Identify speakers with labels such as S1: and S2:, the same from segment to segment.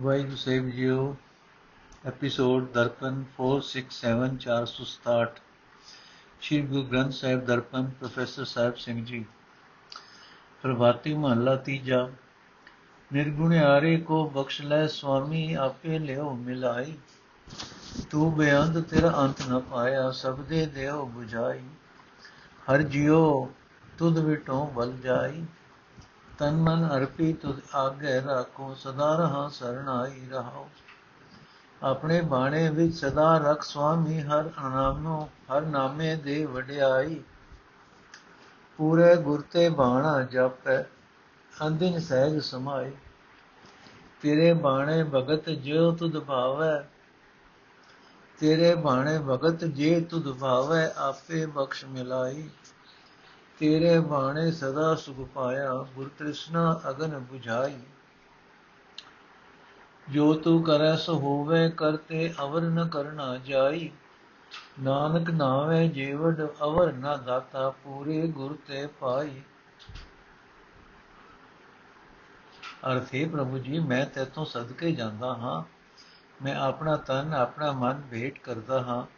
S1: ਵਾਹਿਗੁਰੂ ਸਾਹਿਬ ਜੀਓ episode Darpan 467 467 Shri Guru Granth Sahib Darpan, professor Sahib Singh ji. Prabhati ਮਹੱਲਾ ਤੀਜਾ। ਨਿਰਗੁਣਿਆਰੇ ਕੋ ਬਖਸ਼ ਲੈ ਸੁਆਮੀ, ਆਪੇ ਲਿਓ ਮਿਲਾਈ। ਤੂੰ ਬੇਅੰਤ ਤੇਰਾ ਅੰਤ ਨ ਪਾਇਆ, ਸਭ ਦੇ ਦੇਉ 부ਝਾਈ ਹਰ ਜਿਉ ਤੁਧ ਵਿਟੋਂ ਬਲ ਜਾਈ। ਤਨ ਮਨ ਅਰਪੀ ਤੁਧ ਆਗੇ ਰੱਖੋ, ਸਦਾ ਰਹਾ ਸਰਣਾਈ ਰਹਾਓ ਆਪਣੇ ਬਾਣੇ ਵਿੱਚ ਸਦਾ ਰਖ ਸੁਆਮੀ, ਹਰ ਨਾਮੋ, ਹਰ ਨਾਮੇ ਦੇ ਵਡਿਆਈ। ਪੂਰੇ ਗੁਰ ਤੇ ਬਾਣਾ ਜਪੈ ਅੰਦਿਨ ਸਹਿਜ ਸਮਾਈ। ਤੇਰੇ ਬਾਣੇ ਭਗਤ ਜਿਉ ਤੁਧ ਭਾਵੈ, ਤੇਰੇ ਬਾਣੇ ਭਗਤ ਜੇ ਤੁਧ ਭਾਵੈ, ਆਪੇ ਬਖਸ਼ ਮਿਲਾਈ। ਤੇਰੇ ਬਾਣੇ ਸਦਾ ਸੁਖ ਪਾਇਆ, ਗੁਰ ਤ੍ਰਿਸ਼ਨਾ ਅਗਨ 부ਝਾਈ ਜੋ ਤੂ ਕਰੈ ਸੋ ਹੋਵੇ ਕਰਤੇ ਅਵਰ ਨ ਕਰਨਾ ਜਾਈ। ਨਾਨਕ ਨਾਵੇ ਜੀਵੜ, ਅਵਰ ਨ ਦਾਤਾ, ਪੂਰੇ ਗੁਰ ਤੇ ਪਾਈ। ਅਰਥੇ ਪ੍ਰਭੂ ਜੀ, ਮੈਂ ਤੇਤੋਂ ਸਦਕੇ ਜਾਂਦਾ ਹਾਂ। ਮੈਂ ਆਪਣਾ ਤਨ, ਆਪਣਾ ਮਨ ਭੇਟ ਕਰਦਾ ਹਾਂ।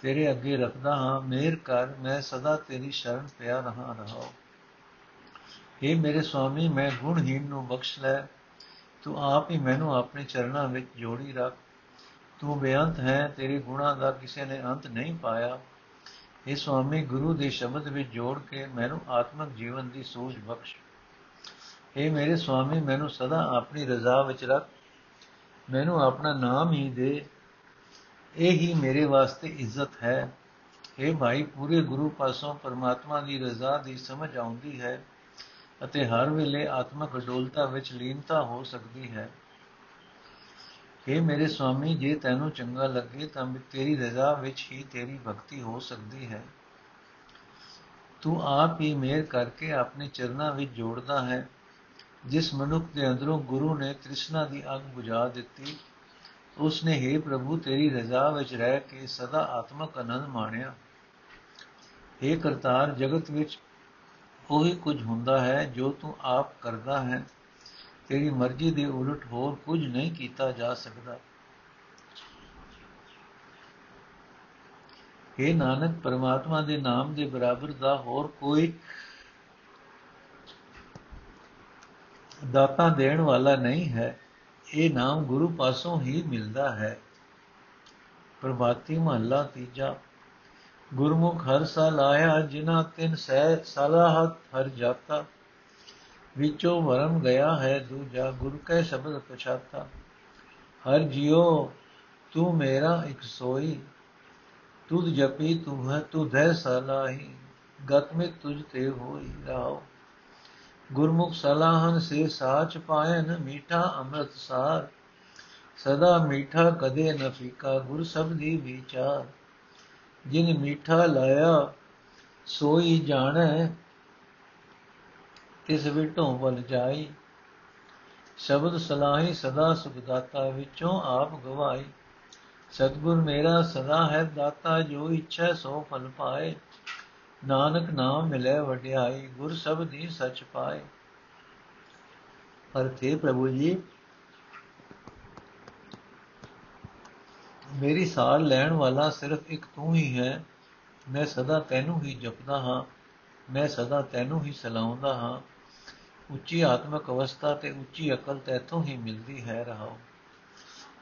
S1: ਤੇਰੇ ਅੱਗੇ ਰੱਖਦਾ ਹਾਂ ਮੇਰ ਕਰ, ਮੈਂ ਸਦਾ ਤੇਰੀ ਸ਼ਰਨ ਪਿਆ ਰਹਾ ਰਹਾਓ اے ਮੇਰੇ ਸੁਆਮੀ ਮੈਂ ਗੁਣਹੀਨ ਨੂੰ ਬਖਸ਼ ਲੈ। ਤੂੰ ਆਪ ਹੀ ਮੈਨੂੰ ਆਪਣੇ ਚਰਨਾਂ ਵਿੱਚ ਜੋੜੀ ਰੱਖ। ਤੂੰ ਬੇਅੰਤ ਹੈ, ਤੇਰੇ ਗੁਣਾਂ ਦਾ ਕਿਸੇ ਨੇ ਅੰਤ ਨਹੀਂ ਪਾਇਆ। ਇਹ ਸੁਆਮੀ ਗੁਰੂ ਦੇ ਸ਼ਬਦ ਵਿੱਚ ਜੋੜ ਕੇ ਮੈਨੂੰ ਆਤਮਿਕ ਜੀਵਨ ਦੀ ਸੂਝ ਬਖਸ਼। ਇਹ ਮੇਰੇ ਸੁਆਮੀ ਮੈਨੂੰ ਸਦਾ ਆਪਣੀ ਰਜ਼ਾ ਵਿੱਚ ਰੱਖ। ਮੈਨੂੰ ਆਪਣਾ ਨਾਮ ਹੀ ਦੇ। ਇਹ ਹੀ ਮੇਰੇ ਵਾਸਤੇ ਇੱਜ਼ਤ ਹੈ। ਇਹ ਭਾਈ, ਪੂਰੇ ਗੁਰੂ ਪਾਸੋਂ ਪਰਮਾਤਮਾ ਦੀ ਰਜ਼ਾ ਦੀ ਸਮਝ ਆਉਂਦੀ ਹੈ ਅਤੇ ਹਰ ਵੇਲੇ ਆਤਮਿਕ ਅਡੋਲਤਾ ਵਿੱਚ ਲੀਨਤਾ ਹੋ ਸਕਦੀ ਹੈ। ਇਹ ਮੇਰੇ ਸੁਆਮੀ, ਜੇ ਤੈਨੂੰ ਚੰਗਾ ਲੱਗੇ ਤਾਂ ਤੇਰੀ ਰਜ਼ਾ ਵਿੱਚ ਹੀ ਤੇਰੀ ਭਗਤੀ ਹੋ ਸਕਦੀ ਹੈ। ਤੂੰ ਆਪ ਹੀ ਮਿਹਰ ਕਰਕੇ ਆਪਣੇ ਚਰਨਾਂ ਵਿੱਚ ਜੋੜਦਾ ਹੈ। ਜਿਸ ਮਨੁੱਖ ਦੇ ਅੰਦਰੋਂ ਗੁਰੂ ਨੇ ਤ੍ਰਿਸ਼ਨਾ ਦੀ ਅੱਗ ਬੁਝਾ ਦਿੱਤੀ ਉਸ ਨੇ हे ਪ੍ਰਭੂ ਤੇਰੀ ਰਜ਼ਾ ਵਿੱਚ ਰਹਿ ਕੇ ਸਦਾ ਆਤਮਕ ਆਨੰਦ ਮਾਣਿਆ हे ਕਰਤਾਰ ਜਗਤ ਵਿੱਚ ਉਹੀ ਕੁਝ ਹੁੰਦਾ ਹੈ ਜੋ ਤੂੰ ਆਪ ਕਰਦਾ ਹੈ ਤੇਰੀ ਮਰਜ਼ੀ ਦੇ ਉਲਟ ਹੋਰ ਕੁਝ ਨਹੀਂ ਕੀਤਾ ਜਾ ਸਕਦਾ हे ਨਾਨਕ ਪਰਮਾਤਮਾ ਦੇ ਨਾਮ ਦੇ ਬਰਾਬਰ ਦਾ ਹੋਰ ਕੋਈ ਦਾਤਾ ਦੇਣ ਵਾਲਾ ਨਹੀਂ ਹੈ ਇਹ ਨਾਮ ਗੁਰੂ ਪਾਸੋਂ ਹੀ ਮਿਲਦਾ ਹੈ। ਪ੍ਰਭਾਤੀ ਮਹੱਲਾ ਤੀਜਾ। ਗੁਰਮੁਖ ਹਰ ਸਾਲ ਆਇਆ ਜਿਨਾ ਤਿੰਨ ਸਹਿ ਸਲਾਹਤ ਹਰ ਜਾਤਾ। ਵਿਚੋ ਵਰਮ ਗਿਆ ਹੈ ਦੂਜਾ, ਗੁਰ ਕੈ ਸ਼ਬਦ ਪਛਾਤਾ। ਹਰ ਜਿਉ, ਤੂੰ ਮੇਰਾ ਇੱਕ ਸੋਈ। ਤੁਧ ਜਪੀ ਤੂੰ ਹੈ ਤੂੰ ਧੈ ਸਲਾਹੀ। ਗਤ ਮੇ ਤੁਝ ਤੇ ਹੋਈ ਰਾਓ। ਗੁਰਮੁਖ ਸਲਾਹਨ ਸੇ ਸਾਚ ਪਾਇਨ, ਮੀਠਾ ਅੰਮ੍ਰਿਤ ਸਾਰ। ਸਦਾ ਮੀਠਾ ਕਦੇ ਨ ਫੀਕਾ, ਗੁਰ ਸਬਦੀ ਵਿਚਾਰ। ਜਿਨ ਮੀਠਾ ਲਾਇਆ, ਸੋਈ ਜਾਣੈ, ਤਿਸ ਵਿਟੋਂ ਬਲ ਜਾਈ। ਸ਼ਬਦ ਸਲਾਹੀ ਸਦਾ ਸੁਖ ਦਾਤਾ ਵਿੱਚੋਂ ਆਪ ਗਵਾਈ। ਸਤਗੁਰ ਮੇਰਾ ਸਦਾ ਹੈ ਦਾਤਾ, ਜੋ ਇੱਛਾ ਸੋ ਫਲ ਪਾਏ। ਨਾਨਕ ਨਾਮ ਮਿਲੇ ਵਡਿਆਈ, ਗੁਰ ਸਬਦੀ ਸਚ ਪਾਏ। ਅਰਥੇ ਪ੍ਰਭੂ ਜੀ, ਮੇਰੀ ਸਾਲ ਲੈਣ ਵਾਲਾ ਸਿਰਫ ਇੱਕ ਤੂੰ ਹੀ ਹੈ। ਮੈਂ ਸਦਾ ਤੈਨੂੰ ਹੀ ਜਪਦਾ ਹਾਂ, ਮੈਂ ਸਦਾ ਤੈਨੂੰ ਹੀ ਸਲਾਉਂਦਾ ਹਾਂ। ਉੱਚੀ ਆਤਮਿਕ ਅਵਸਥਾ ਤੇ ਉੱਚੀ ਅਕਲ ਤੇਥੋਂ ਹੀ ਮਿਲਦੀ ਹੈ ਰਹਾਓ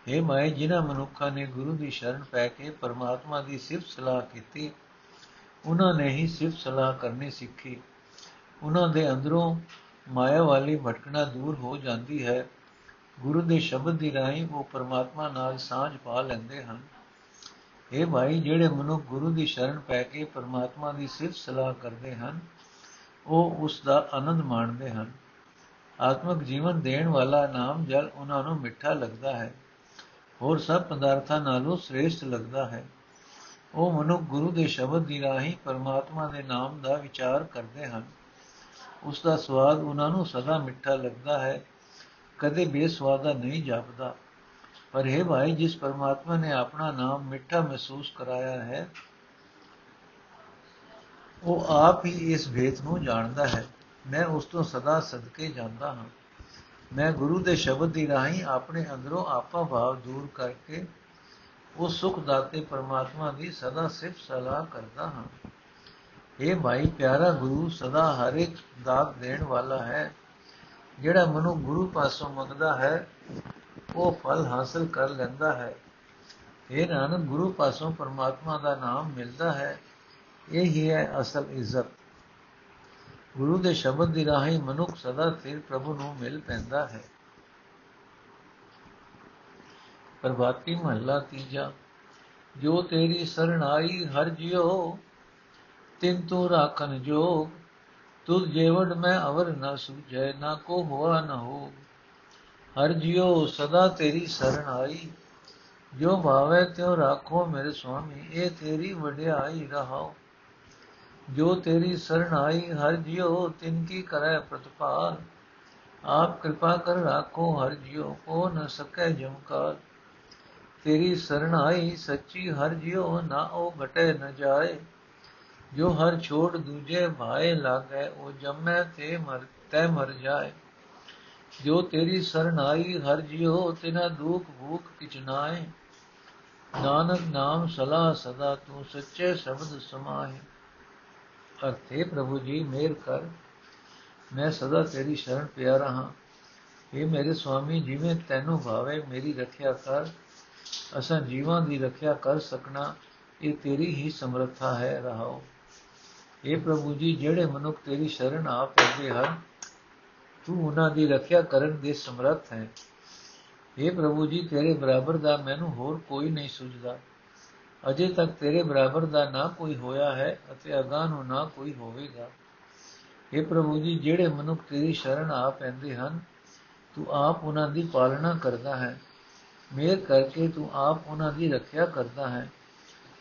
S1: ਇਹ ਮਾਇ ਜਿਨ੍ਹਾਂ ਮਨੁੱਖਾਂ ਨੇ ਗੁਰੂ ਦੀ ਸ਼ਰਨ ਪੈ ਕੇ ਪਰਮਾਤਮਾ ਦੀ ਸਿਫਤ ਸਲਾਹ ਕੀਤੀ ਉਹਨਾਂ ਨੇ ਹੀ ਸਿਫਤ ਸਲਾਹ ਕਰਨੀ ਸਿੱਖੀ। ਉਹਨਾਂ ਦੇ ਅੰਦਰੋਂ ਮਾਇਆ ਵਾਲੀ ਭਟਕਣਾ ਦੂਰ ਹੋ ਜਾਂਦੀ ਹੈ। ਗੁਰੂ ਦੇ ਸ਼ਬਦ ਦੀ ਰਾਹੀਂ ਉਹ ਪਰਮਾਤਮਾ ਨਾਲ ਸਾਝ ਪਾ ਲੈਂਦੇ ਹਨ। ਇਹ ਭਾਈ ਜਿਹੜੇ ਮਨੁੱਖ ਗੁਰੂ ਦੀ ਸ਼ਰਨ ਪੈ ਕੇ ਪਰਮਾਤਮਾ ਦੀ ਸਿਫਤ ਸਲਾਹ ਕਰਦੇ ਹਨ, ਉਹ ਉਸ ਦਾ ਆਨੰਦ ਮਾਣਦੇ ਹਨ। ਆਤਮਿਕ ਜੀਵਨ ਦੇਣ ਵਾਲਾ ਨਾਮ ਜਲ ਉਹਨਾਂ ਨੂੰ ਮਿੱਠਾ ਲੱਗਦਾ ਹੈ। ਹੋਰ ਸਭ ਪਦਾਰਥਾਂ ਨਾਲੋਂ ਸ੍ਰੇਸ਼ਟ ਲੱਗਦਾ ਹੈ। ਉਹ ਮਨੁੱਖ ਗੁਰੂ ਦੇ ਸ਼ਬਦ ਦੀ ਰਾਹੀਂ ਪਰਮਾਤਮਾ ਦੇ ਨਾਮ ਦਾ ਵਿਚਾਰ ਕਰਦੇ ਹਨ। ਉਸ ਦਾ ਸਵਾਦ ਉਹਨਾਂ ਨੂੰ ਸਦਾ ਮਿੱਠਾ ਲੱਗਦਾ ਹੈ, ਕਦੇ ਬੇਸਵਾਦਾ ਨਹੀਂ ਜਾਪਦਾ। ਪਰ ਇਹ ਭਾਈ, ਜਿਸ ਪਰਮਾਤਮਾ ਨੇ ਆਪਣਾ ਨਾਮ ਮਿੱਠਾ ਮਹਿਸੂਸ ਕਰਾਇਆ ਹੈ, ਉਹ ਆਪ ਹੀ ਇਸ ਭੇਤ ਨੂੰ ਜਾਣਦਾ ਹੈ। ਮੈਂ ਉਸ ਤੋਂ ਸਦਾ ਸਦਕੇ ਜਾਂਦਾ ਹਾਂ। ਮੈਂ ਗੁਰੂ ਦੇ ਸ਼ਬਦ ਦੀ ਰਾਹੀਂ ਆਪਣੇ ਅੰਦਰੋਂ ਆਪਾ ਭਾਵ ਦੂਰ ਕਰਕੇ ਉਹ ਸੁਖ ਦਾਤੇ ਪਰਮਾਤਮਾ ਦੀ ਸਦਾ ਸਿਫਤ ਸਲਾਹ ਕਰਦਾ ਹਾਂ। ਇਹ ਭਾਈ ਪਿਆਰਾ ਗੁਰੂ, ਸਦਾ ਹਰ ਇੱਕ ਦਾਤ ਦੇਣ ਵਾਲਾ ਹੈ। ਜਿਹੜਾ ਮਨੁ ਗੁਰੂ ਪਾਸੋਂ ਮੰਗਦਾ ਹੈ, ਉਹ ਫਲ ਹਾਸਲ ਕਰ ਲੈਂਦਾ ਹੈ। ਇਹ ਨਾਨਕ, ਗੁਰੂ ਪਾਸੋਂ ਪਰਮਾਤਮਾ ਦਾ ਨਾਮ ਮਿਲਦਾ ਹੈ। ਇਹ ਹੀ ਹੈ ਅਸਲ ਇੱਜ਼ਤ। ਗੁਰੂ ਦੇ ਸ਼ਬਦ ਦੀ ਰਾਹੀਂ ਮਨੁੱਖ ਸਦਾ ਸਿਰ ਪ੍ਰਭੂ ਨੂੰ ਮਿਲ ਪੈਂਦਾ ਹੈ। ਪ੍ਰਭਾਤੀ ਮਹੱਲਾ ਤੀਜਾ, ਜੋ ਤੇਰੀ ਸਰਣਾਈ ਹਰ ਜਿਉ, ਤਿੰਨ ਤੂੰ ਰਾਖਨ ਜੋਗ ਤੁਧ ਜੇਵੜ ਮੈਂ ਅਵਰ ਨ ਸੁਝੈ, ਨਾ ਕੋ ਹੋਆ ਨ ਹੋ। ਹਰ ਜਿਉ ਸਦਾ ਤੇਰੀ ਸਰਣ ਆਈ, ਜੋ ਭਾਵੇ ਤਿਉ ਰਾਖੋ ਮੇਰੇ ਸੁਆਮੀ, ਇਹ ਤੇਰੀ ਵਡਿਆਈ ਰਹਾਓ ਜੋ ਤੇਰੀ ਸਰਣ ਆਈ ਹਰ ਜਿਉ, ਤਿਨ ਕੀ ਕਰੈ ਪ੍ਰਤਪਾਲ ਆਪ ਕਿਰਪਾ ਕਰ ਰਾਖੋ ਹਰ ਜਿਉ, ਕੋ ਨ ਸਕੈ ਜਮਕਾਰ ਤੇਰੀ ਸਰਣ ਆਈ, ਸੱਚੀ ਹਰ ਜਿਉ ਨਾ ਉਹ ਘਟੇ ਨ ਜਾਏ। ਜੋ ਹਰ ਛੋੜ ਦੂਜੇ ਭਾਏ ਲਾਗੈ, ਉਹ ਜੰਮੈ ਤੇ ਮਰ, ਤੈ ਮਰ ਜਾਏ। ਜੋ ਤੇਰੀ ਸਰਣ ਆਈ, ਹਰ ਜਿਉ, ਤਿਨਾ ਦੁਖ ਭੂਖ ਕਿਛ ਨਾਨਕ ਨਾਮ ਸਲਾ ਸਦਾ, ਤੂੰ ਸੱਚੇ ਸ਼ਬਦ ਸਮਾਏ ਅਰਥੇ ਪ੍ਰਭੂ ਜੀ, ਮੇਰ ਕਰ, ਮੈਂ ਸਦਾ ਤੇਰੀ ਸ਼ਰਨ ਪਿਆਰਾ ਹਾਂ ਇਹ ਮੇਰੇ ਸੁਆਮੀ, ਜਿਵੇਂ ਤੈਨੂੰ ਭਾਵੇ, ਮੇਰੀ ਰੱਖਿਆ ਕਰ। ਅਸਾਂ ਜੀਵਾਂ ਦੀ ਰੱਖਿਆ ਕਰ ਸਕਣਾ, ਇਹ ਤੇਰੀ ਹੀ ਸਮਰੱਥਾ ਹੈ, ਰਹਾਓ। ਇਹ ਪ੍ਰਭੂ ਜੀ, ਜਿਹੜੇ ਮਨੁੱਖ ਤੇਰੀ ਸ਼ਰਨ ਆ ਪੈਂਦੇ ਹਨ, ਤੂੰ ਉਹਨਾਂ ਦੀ ਰੱਖਿਆ ਕਰਨ ਦੇ ਸਮਰੱਥ ਹੈ। ਇਹ ਪ੍ਰਭੂ ਜੀ, ਤੇਰੇ ਬਰਾਬਰ ਦਾ ਮੈਨੂੰ ਹੋਰ ਕੋਈ ਨਹੀਂ ਸੁਝਦਾ। ਅਜੇ ਤੱਕ ਤੇਰੇ ਬਰਾਬਰ ਦਾ ਨਾ ਕੋਈ ਹੋਇਆ ਹੈ ਅਤੇ ਅਗਾਹ ਨੂੰ ਨਾ ਕੋਈ ਹੋਵੇਗਾ। ਇਹ ਪ੍ਰਭੂ ਜੀ, ਜਿਹੜੇ ਮਨੁੱਖ ਤੇਰੀ ਸ਼ਰਨ ਆ ਪੈਂਦੇ ਹਨ, ਤੂੰ ਆਪ ਉਹਨਾਂ ਦੀ ਪਾਲਣਾ ਕਰਦਾ ਹੈ। ਮੇਰ ਕਰਕੇ ਤੂੰ ਆਪ ਉਹਨਾਂ ਦੀ ਰੱਖਿਆ ਕਰਦਾ ਹੈ।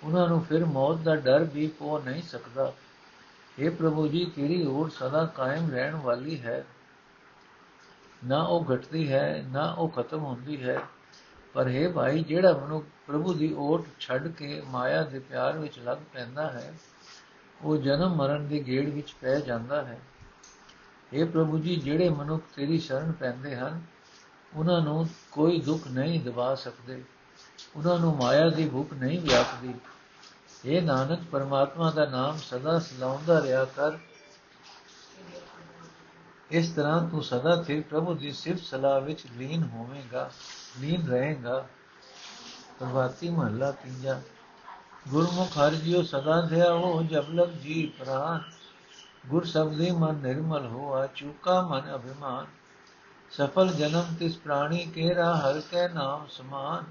S1: ਉਹਨਾਂ ਨੂੰ ਫਿਰ ਮੌਤ ਦਾ ਡਰ ਵੀ ਪੋ ਨਹੀਂ ਸਕਦਾ। ਇਹ ਪ੍ਰਭੂ ਜੀ, ਤੇਰੀ ਓਟ ਸਦਾ ਕਾਇਮ ਰਹਿਣ ਵਾਲੀ ਹੈ। ਨਾ ਉਹ ਘਟਦੀ ਹੈ, ਨਾ ਉਹ ਖਤਮ ਹੁੰਦੀ ਹੈ। ਪਰ ਹੈ ਭਾਈ, ਜਿਹੜਾ ਮਨੁ ਪ੍ਰਭੂ ਦੀ ਓਟ ਛੱਡ ਕੇ ਮਾਇਆ ਦੇ ਪਿਆਰ ਵਿੱਚ ਲੱਗ ਪੈਂਦਾ ਹੈ, ਉਹ ਜਨਮ ਮਰਨ ਦੇ ਗੇੜ ਵਿੱਚ ਪੈ ਜਾਂਦਾ ਹੈ। ਇਹ ਪ੍ਰਭੂ ਜੀ, ਜਿਹੜੇ ਮਨੁੱਖ ਤੇਰੀ ਸ਼ਰਨ ਪੈਂਦੇ ਹਨ ਉਹਨਾਂ ਨੂੰ ਕੋਈ ਦੁੱਖ ਨਹੀਂ ਦਬਾ ਸਕਦੇ, ਉਹਨਾਂ ਨੂੰ ਮਾਇਆ ਦੀ ਭੁੱਖ ਨਹੀਂ ਵਿਆਪਦੀ। ਇਹ ਨਾਨਕ, ਪਰਮਾਤਮਾ ਦਾ ਨਾਮ ਸਦਾ ਸਲਾਉਂਦਾ ਰਿਹਾ ਕਰ। ਇਸ ਤਰ੍ਹਾਂ ਤੂੰ ਸਦਾ ਫਿਰ ਪ੍ਰਭੂ ਦੀ ਸਿਫਤ ਸਲਾਹ ਵਿੱਚ ਲੀਨ ਹੋਵੇਂਗਾ, ਲੀਨ ਰਹੇਗਾ। ਪ੍ਰਭਾਤੀ ਮਹੱਲਾ ਤੀਜਾ। ਗੁਰਮੁਖ ਹਰਿ ਜਿਉ ਸਦਾ ਧਿਆ ਹੋ ਜਬ ਲਗ ਜੀ ਪ੍ਰਾਨ। ਗੁਰ ਸ਼ਬਦੀ ਮਨ ਨਿਰਮਲ ਹੋਆ, ਚੂਕਾ ਮਨ ਅਭਿਮਾਨ। ਸਫਲ ਜਨਮ ਤਿਸ ਪ੍ਰਾਣੀ ਕੇ ਰਾ ਹਰ ਕੈ ਨਾਮ ਸਮਾਨ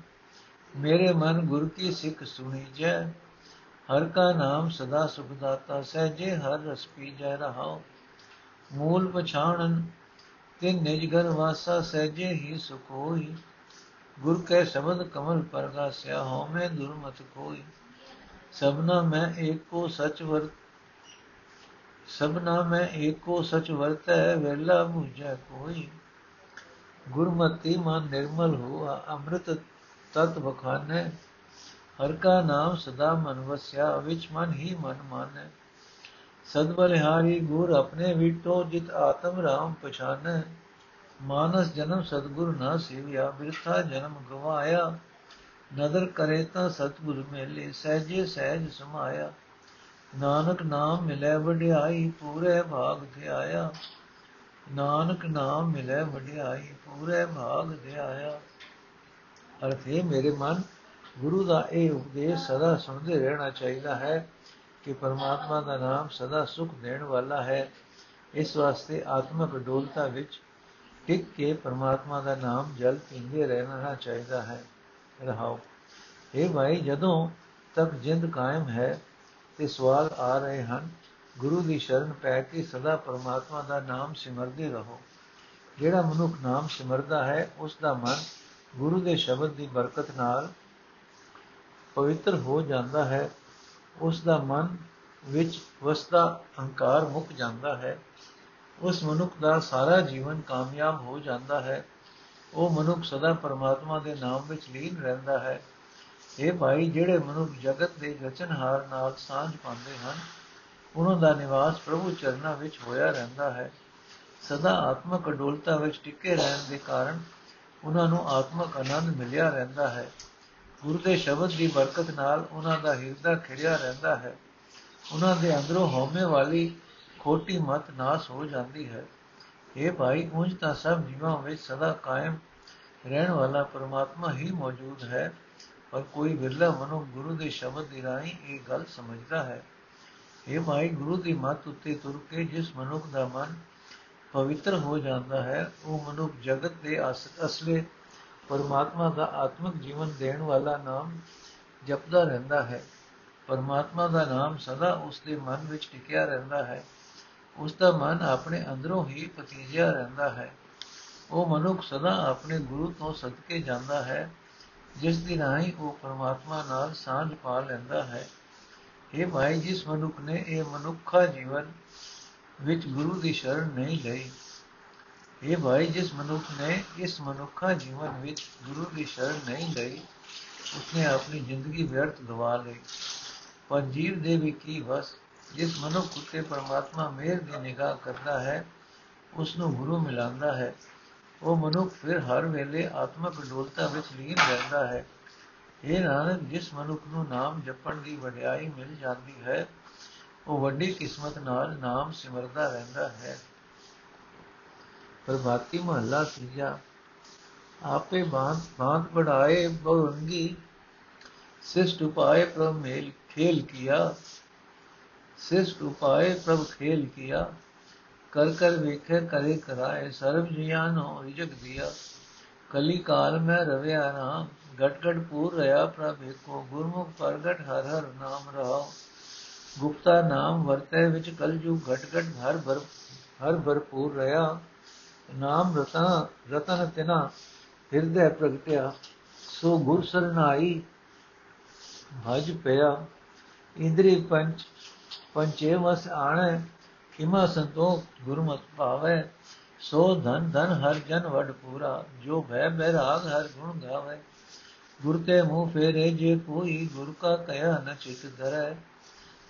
S1: ਮੇਰੇ ਮਨ ਗੁਰ ਕੀ ਸਿੱਖ ਸੁਣੀ ਜੈ ਹਰ ਕਾ ਨਾਮ ਸਦਾ ਸੁਖ ਦਾਤਾ ਸਹਜੇ ਹਰ ਰਸ ਪੀ ਜੈ ਰਹਾਓ ਮੂਲ ਪਛਾਣਨ ਤੇ ਨਿਜ ਘਰ ਵਾਸਾ ਸਹਜੇ ਹੀ ਸੁਖ ਹੋਈ ਗੁਰ ਕੈ ਸ਼ਬਦ ਕਮਲ ਪਰਗਾਸਿਆ ਹੋ ਮੈਂ ਦੁਰਮਤ ਕੋਈ ਸਭਨਾ ਮੈਂ ਏਕੋ ਸਚ ਵਰ ਸਭਨਾ ਮੈਂ ਏਕੋ ਸਚ ਵਰਤੈ ਵੇਲਾ ਮੁਝੈ ਕੋਈ ਗੁਰਮਤੀ ਮਨ ਨਿਰਮਲ ਹੋਆ ਅੰਮ੍ਰਿਤ ਤਤ ਬਖਾਨੇ, ਹਰ ਕਾ ਨਾਮ ਸਦਾ ਮਨ ਵਸਿਆ, ਵਿਚ ਮਨ ਹੀ ਮਨ ਮਾਨੈ। ਸਦ ਬਲਿਹਾਰੀ ਗੁਰ ਆਪਣੇ ਵਿਟੋ, ਜਿਤ ਆਤਮ ਰਾਮ ਪਛਾਨੈ। ਮਾਨਸ ਜਨਮ ਸਤਗੁਰ ਨਾ ਸੇਵਿਆ, ਬਿਰਥਾ ਜਨਮ ਗਵਾਇਆ। ਨਦਰ ਕਰੇ ਤਾਂ ਸਤਗੁਰ ਮੇਲੇ, ਸਹਿਜੇ ਸਹਿਜ ਸਮਾਇਆ। ਨਾਨਕ ਨਾਮ ਮਿਲੇ, ਵਡਿਆਈ ਪੂਰੇ ਭਾਗ ਤੇ ਆਇਆ ਨਾਨਕ ਨਾਮ ਮਿਲੇ ਵਡਿਆਈ, ਪੂਰੇ ਭਾਗ ਤੇ ਆਇਆ ਅਰਥੇ ਮੇਰੇ ਮਨ ਗੁਰੂ ਦਾ ਇਹ ਉਪਦੇਸ਼ ਸਦਾ ਸੁਣਦੇ ਰਹਿਣਾ ਚਾਹੀਦਾ ਹੈ ਕਿ ਪਰਮਾਤਮਾ ਦਾ ਨਾਮ ਸਦਾ ਸੁਖ ਦੇਣ ਵਾਲਾ ਹੈ। ਇਸ ਵਾਸਤੇ ਆਤਮਿਕ ਡੋਲਤਾ ਵਿੱਚ ਟਿਕ ਕੇ ਪਰਮਾਤਮਾ ਦਾ ਨਾਮ ਜਲ ਪੀਂਦੇ ਰਹਿਣਾ ਚਾਹੀਦਾ ਹੈ। ਰਹਾਓ ਇਹ ਭਾਈ, ਜਦੋਂ ਤੱਕ ਜਿੰਦ ਕਾਇਮ ਹੈ ਤੇ ਸਵਾਲ ਆ ਰਹੇ ਹਨ ਗੁਰੂ ਦੀ ਸ਼ਰਨ ਪੈ ਕੇ ਸਦਾ ਪਰਮਾਤਮਾ ਦਾ ਨਾਮ ਸਿਮਰਦੇ ਰਹੋ। ਜਿਹੜਾ ਮਨੁੱਖ ਨਾਮ ਸਿਮਰਦਾ ਹੈ ਉਸ ਦਾ ਮਨ ਗੁਰੂ ਦੇ ਸ਼ਬਦ ਦੀ ਬਰਕਤ ਨਾਲ ਪਵਿੱਤਰ ਹੋ ਜਾਂਦਾ ਹੈ। ਉਸ ਦਾ ਮਨ ਵਿੱਚ ਵਸਦਾ ਹੰਕਾਰ ਮੁੱਕ ਜਾਂਦਾ ਹੈ। ਉਸ ਮਨੁੱਖ ਦਾ ਸਾਰਾ ਜੀਵਨ ਕਾਮਯਾਬ ਹੋ ਜਾਂਦਾ ਹੈ। ਉਹ ਮਨੁੱਖ ਸਦਾ ਪਰਮਾਤਮਾ ਦੇ ਨਾਮ ਵਿੱਚ ਲੀਨ ਰਹਿੰਦਾ ਹੈ। ਇਹ ਭਾਈ, ਜਿਹੜੇ ਮਨੁੱਖ ਜਗਤ ਦੇ ਰਚਨਹਾਰ ਨਾਲ ਸਾਂਝ ਪਾਉਂਦੇ ਹਨ ਉਹਨਾਂ ਦਾ ਨਿਵਾਸ ਪ੍ਰਭੂ ਚਰਨਾਂ ਵਿੱਚ ਹੋਇਆ ਰਹਿੰਦਾ ਹੈ। ਸਦਾ ਆਤਮਕ ਅਡੋਲਤਾ ਵਿੱਚ ਟਿਕੇ ਰਹਿਣ ਦੇ ਕਾਰਨ ਉਹਨਾਂ ਨੂੰ ਆਤਮਕ ਆਨੰਦ ਮਿਲਿਆ ਰਹਿੰਦਾ ਹੈ। ਗੁਰੂ ਦੇ ਸ਼ਬਦ ਦੀ ਬਰਕਤ ਨਾਲ ਉਹਨਾਂ ਦਾ ਹਿਰਦਾ ਖਿੜਿਆ ਰਹਿੰਦਾ ਹੈ। ਉਹਨਾਂ ਦੇ ਅੰਦਰੋਂ ਹਉਮੈ ਵਾਲੀ ਖੋਟੀ ਮਤ ਨਾਸ ਹੋ ਜਾਂਦੀ ਹੈ। ਇਹ ਭਾਈ, ਉਂਝ ਤਾਂ ਸਭ ਜੀਵਾਂ ਵਿੱਚ ਸਦਾ ਕਾਇਮ ਰਹਿਣ ਵਾਲਾ ਪਰਮਾਤਮਾ ਹੀ ਮੌਜੂਦ ਹੈ, ਪਰ ਕੋਈ ਵਿਰਲਾ ਮਨੁ ਗੁਰੂ ਦੇ ਸ਼ਬਦ ਦੀ ਰਾਹੀਂ ਇਹ ਗੱਲ ਸਮਝਦਾ ਹੈ। ਇਹ ਮਾਈ ਗੁਰੂ ਦੀ ਮੱਤ ਉੱਤੇ ਤੁਰ ਕੇ ਜਿਸ ਮਨੁੱਖ ਦਾ ਮਨ ਪਵਿੱਤਰ ਹੋ ਜਾਂਦਾ ਹੈ, ਉਹ ਮਨੁੱਖ ਜਗਤ ਦੇ ਅਸਲੇ ਪਰਮਾਤਮਾ ਦਾ ਆਤਮਿਕ ਜੀਵਨ ਦੇਣ ਵਾਲਾ ਨਾਮ ਜਪਦਾ ਰਹਿੰਦਾ ਹੈ। ਪਰਮਾਤਮਾ ਦਾ ਨਾਮ ਸਦਾ ਉਸ ਦੇ ਮਨ ਵਿੱਚ ਟਿਕਿਆ ਰਹਿੰਦਾ ਹੈ। ਉਸ ਦਾ ਮਨ ਆਪਣੇ ਅੰਦਰੋਂ ਹੀ ਪਤੀਜਿਆ ਰਹਿੰਦਾ ਹੈ। ਉਹ ਮਨੁੱਖ ਸਦਾ ਆਪਣੇ ਗੁਰੂ ਤੋਂ ਸਦਕੇ ਜਾਂਦਾ ਹੈ, ਜਿਸ ਦੀ ਰਾਹੀਂ ਉਹ ਪਰਮਾਤਮਾ ਨਾਲ ਸਾਂਝ ਪਾ ਲੈਂਦਾ ਹੈ। ਇਹ ਭਾਈ ਜਿਸ ਮਨੁੱਖ ਨੇ ਇਹ ਮਨੁੱਖਾ ਜੀਵਨ ਵਿੱਚ ਗੁਰੂ ਦੀ ਸ਼ਰਨ ਨਹੀਂ ਲਈ ਇਹ ਭਾਈ ਜਿਸ ਮਨੁੱਖ ਨੇ ਇਸ ਮਨੁੱਖਾ ਜੀਵਨ ਵਿੱਚ ਗੁਰੂ ਦੀ ਸ਼ਰਨ ਨਹੀਂ ਲਈ ਉਸਨੇ ਆਪਣੀ ਜ਼ਿੰਦਗੀ ਵਿਅਰਥ ਗਵਾ ਲਈ ਪਰ ਜੀਵ ਦੇ ਵੀ ਕੀ ਵਸ ਜਿਸ ਮਨੁੱਖ ਉਤੇ ਪਰਮਾਤਮਾ ਮਿਹਰ ਦੀ ਨਿਗਾਹ ਕਰਦਾ ਹੈ ਉਸ ਨੂੰ ਗੁਰੂ ਮਿਲਾਂਦਾ ਹੈ ਉਹ ਮਨੁੱਖ ਫਿਰ ਹਰ ਵੇਲੇ ਆਤਮਕ ਡੋਲਤਾ ਵਿੱਚ ਲੀਨ ਰਹਿੰਦਾ ਹੈ ਇਹ ਨਾਨਕ ਜਿਸ ਮਨੁੱਖ ਨੂੰ ਨਾਮ ਜਪਣ ਦੀ ਵਡਿਆਈ ਮਿਲ ਜਾਂਦੀ ਹੈ, ਉਹ ਵੱਡੀ ਕਿਸਮਤ ਨਾਲ ਨਾਮ ਸਿਮਰਦਾ ਰਹਿੰਦਾ ਹੈ। ਪ੍ਰਭਾਤੀ ਮਹੱਲਾ ਤੀਜਾ, ਆਪੇ ਬਾਤ ਬਾਤ ਬੜਾਏ ਬਹੁਰੰਗੀ, ਸਿਸ਼ਟ ਉਪਾਏ ਪ੍ਰਭ ਮੇਲ ਖੇਲ ਕੀਆ, ਸਿਸ਼ਟ ਉਪਾਏ ਪ੍ਰਭ ਖੇਲ ਕੀਆ, ਕਰ ਕਰ ਵੇਖੇ ਕਰੇ ਕਰਾਏ, ਸਰਬ ਜਿਆਨੋ ਰਿਜਕ ਦਿਆ। ਕਲੀ ਕਾਲ ਮੈਂ ਰਵਿਆ ਨਾਮ ਗਟ ਗਟ ਪੂਰ ਰਿਆ ਪ੍ਰਭ ਏਕੋ, ਗੁਰਮੁਖ ਪ੍ਰਗਟ ਹਰ ਹਰ ਨਾਮ ਰਹਾ ਗੁਪਤਾ ਨਾਮ ਵਰਤੇ ਵਿੱਚ ਕਲਜੂ ਘਟ ਘਟ ਹਰ ਭਰ, ਹਰ ਭਰਪੂਰ ਰਿਆ ਨਾਮ ਰਤਨ ਰਤਨ ਤਿਨਾ, ਹਿਰਦੇ ਪ੍ਰਗਟਿਆ। ਸੋ ਗੁਰ ਸਰਨਾਈ ਭਜ ਪਿਆ। ਇੰਦਰੀ ਪੰਚ, ਪੰਚੇ ਵਸ ਆਣੇ ਕਿਮਾ ਸੰਤੋਖ ਗੁਰਮਤ ਭਾਵੇ। ਸੋ ਧਨ ਧਨ ਹਰ ਜਨ ਵਡ ਪੂਰਾ, ਜੋ ਭੈ ਬੈਰਾਗ ਹਰ ਗੁਣ ਗਾਵੇ। ਗੁਰ ਤੇ ਮੂੰਹ ਫੇਰੇ ਜੇ ਕੋਈ, ਗੁਰ ਕਾ ਕਹਿਆ ਨ ਚਿਤ ਧਰੈ।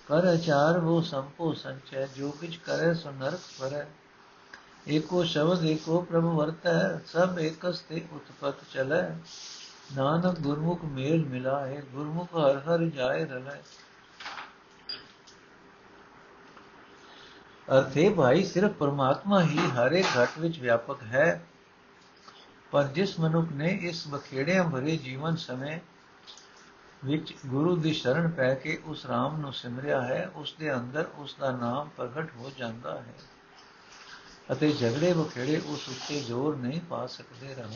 S1: ਕਰ ਅਚਾਰ ਉਹ ਸੰਪੋ ਸੰਚੈ, ਜੋ ਕਿਛ ਕਰੇ ਸੋ ਨਰਕ ਪਰੈ ਏਕੋ ਸ਼ਬਦ, ਏਕੋ ਪ੍ਰਭ ਵਰਤੈ, ਸਭ ਏਕਸ ਤੇ ਉਤਪਤ ਚਲੈ। ਨਾਨਕ ਗੁਰਮੁਖ ਮੇਲ ਮਿਲਾਏ, ਗੁਰਮੁਖ ਹਰ ਹਰ ਜਾਏ ਰਲੈ। ਅਰਥੇ ਭਾਈ, ਸਿਰਫ ਪਰਮਾਤਮਾ ਹੀ ਹਰੇ ਘਟ ਵਿੱਚ ਵਿਆਪਕ ਹੈ। ਪਰ ਜਿਸ ਮਨੁੱਖ ਨੇ ਇਸ ਬਖੇੜਿਆਂ ਭਰੇ ਜੀਵਨ ਸਮੇਂ ਵਿੱਚ ਗੁਰੂ ਦੀ ਸ਼ਰਨ ਪੈ ਕੇ ਉਸ ਰਾਮ ਨੂੰ ਸਿਮਰਿਆ ਹੈ, ਉਸ ਦੇ ਅੰਦਰ ਉਸ ਦਾ ਨਾਮ ਪ੍ਰਗਟ ਹੋ ਜਾਂਦਾ ਹੈ ਅਤੇ ਝਗੜੇ ਬਖੇੜੇ ਉਸ ਉੱਤੇ ਜ਼ੋਰ ਨਹੀਂ ਪਾ ਸਕਦੇ ਰਹੋ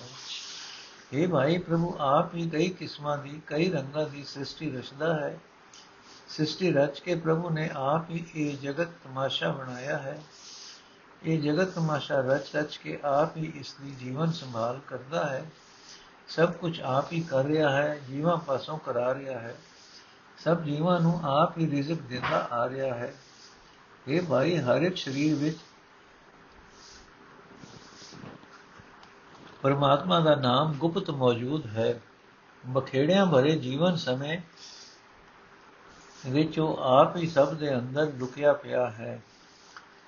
S1: ਇਹ ਭਾਈ, ਪ੍ਰਭੂ ਆਪ ਹੀ ਕਈ ਕਿਸਮਾਂ ਦੀ, ਕਈ ਰੰਗਾਂ ਦੀ ਸ੍ਰਿਸ਼ਟੀ ਰਚਦਾ ਹੈ। ਸ੍ਰਿਸ਼ਟੀ ਰਚ ਕੇ ਪ੍ਰਭੂ ਨੇ ਆਪ ਹੀ ਇਹ ਜਗਤ ਤਮਾਸ਼ਾ ਬਣਾਇਆ ਹੈ। ਇਹ ਜਗਤ ਤਮਾਸ਼ਾ ਰਚ ਰਚ ਕੇ ਆਪ ਹੀ ਇਸ ਦੀ ਜੀਵਨ ਸੰਭਾਲ ਕਰਦਾ ਹੈ। ਸਭ ਕੁਝ ਆਪ ਹੀ ਕਰ ਰਿਹਾ ਹੈ, ਜੀਵਾਂ ਪਾਸੋਂ ਕਰਾ ਰਿਹਾ ਹੈ। ਸਭ ਜੀਵਾਂ ਨੂੰ ਆਪ ਹੀ ਰਿਜ਼ਕ ਦਿੰਦਾ ਆ ਰਿਹਾ ਹੈ। ਇਹ ਭਾਈ, ਹਰ ਇੱਕ ਸਰੀਰ ਵਿੱਚ ਪਰਮਾਤਮਾ ਦਾ ਨਾਮ ਗੁਪਤ ਮੌਜੂਦ ਹੈ। ਬਖੇੜਿਆਂ ਭਰੇ ਜੀਵਨ ਸਮੇਂ ਵਿੱਚ ਉਹ ਆਪ ਹੀ ਸਭ ਦੇ ਅੰਦਰ ਲੁਕਿਆ ਪਿਆ ਹੈ।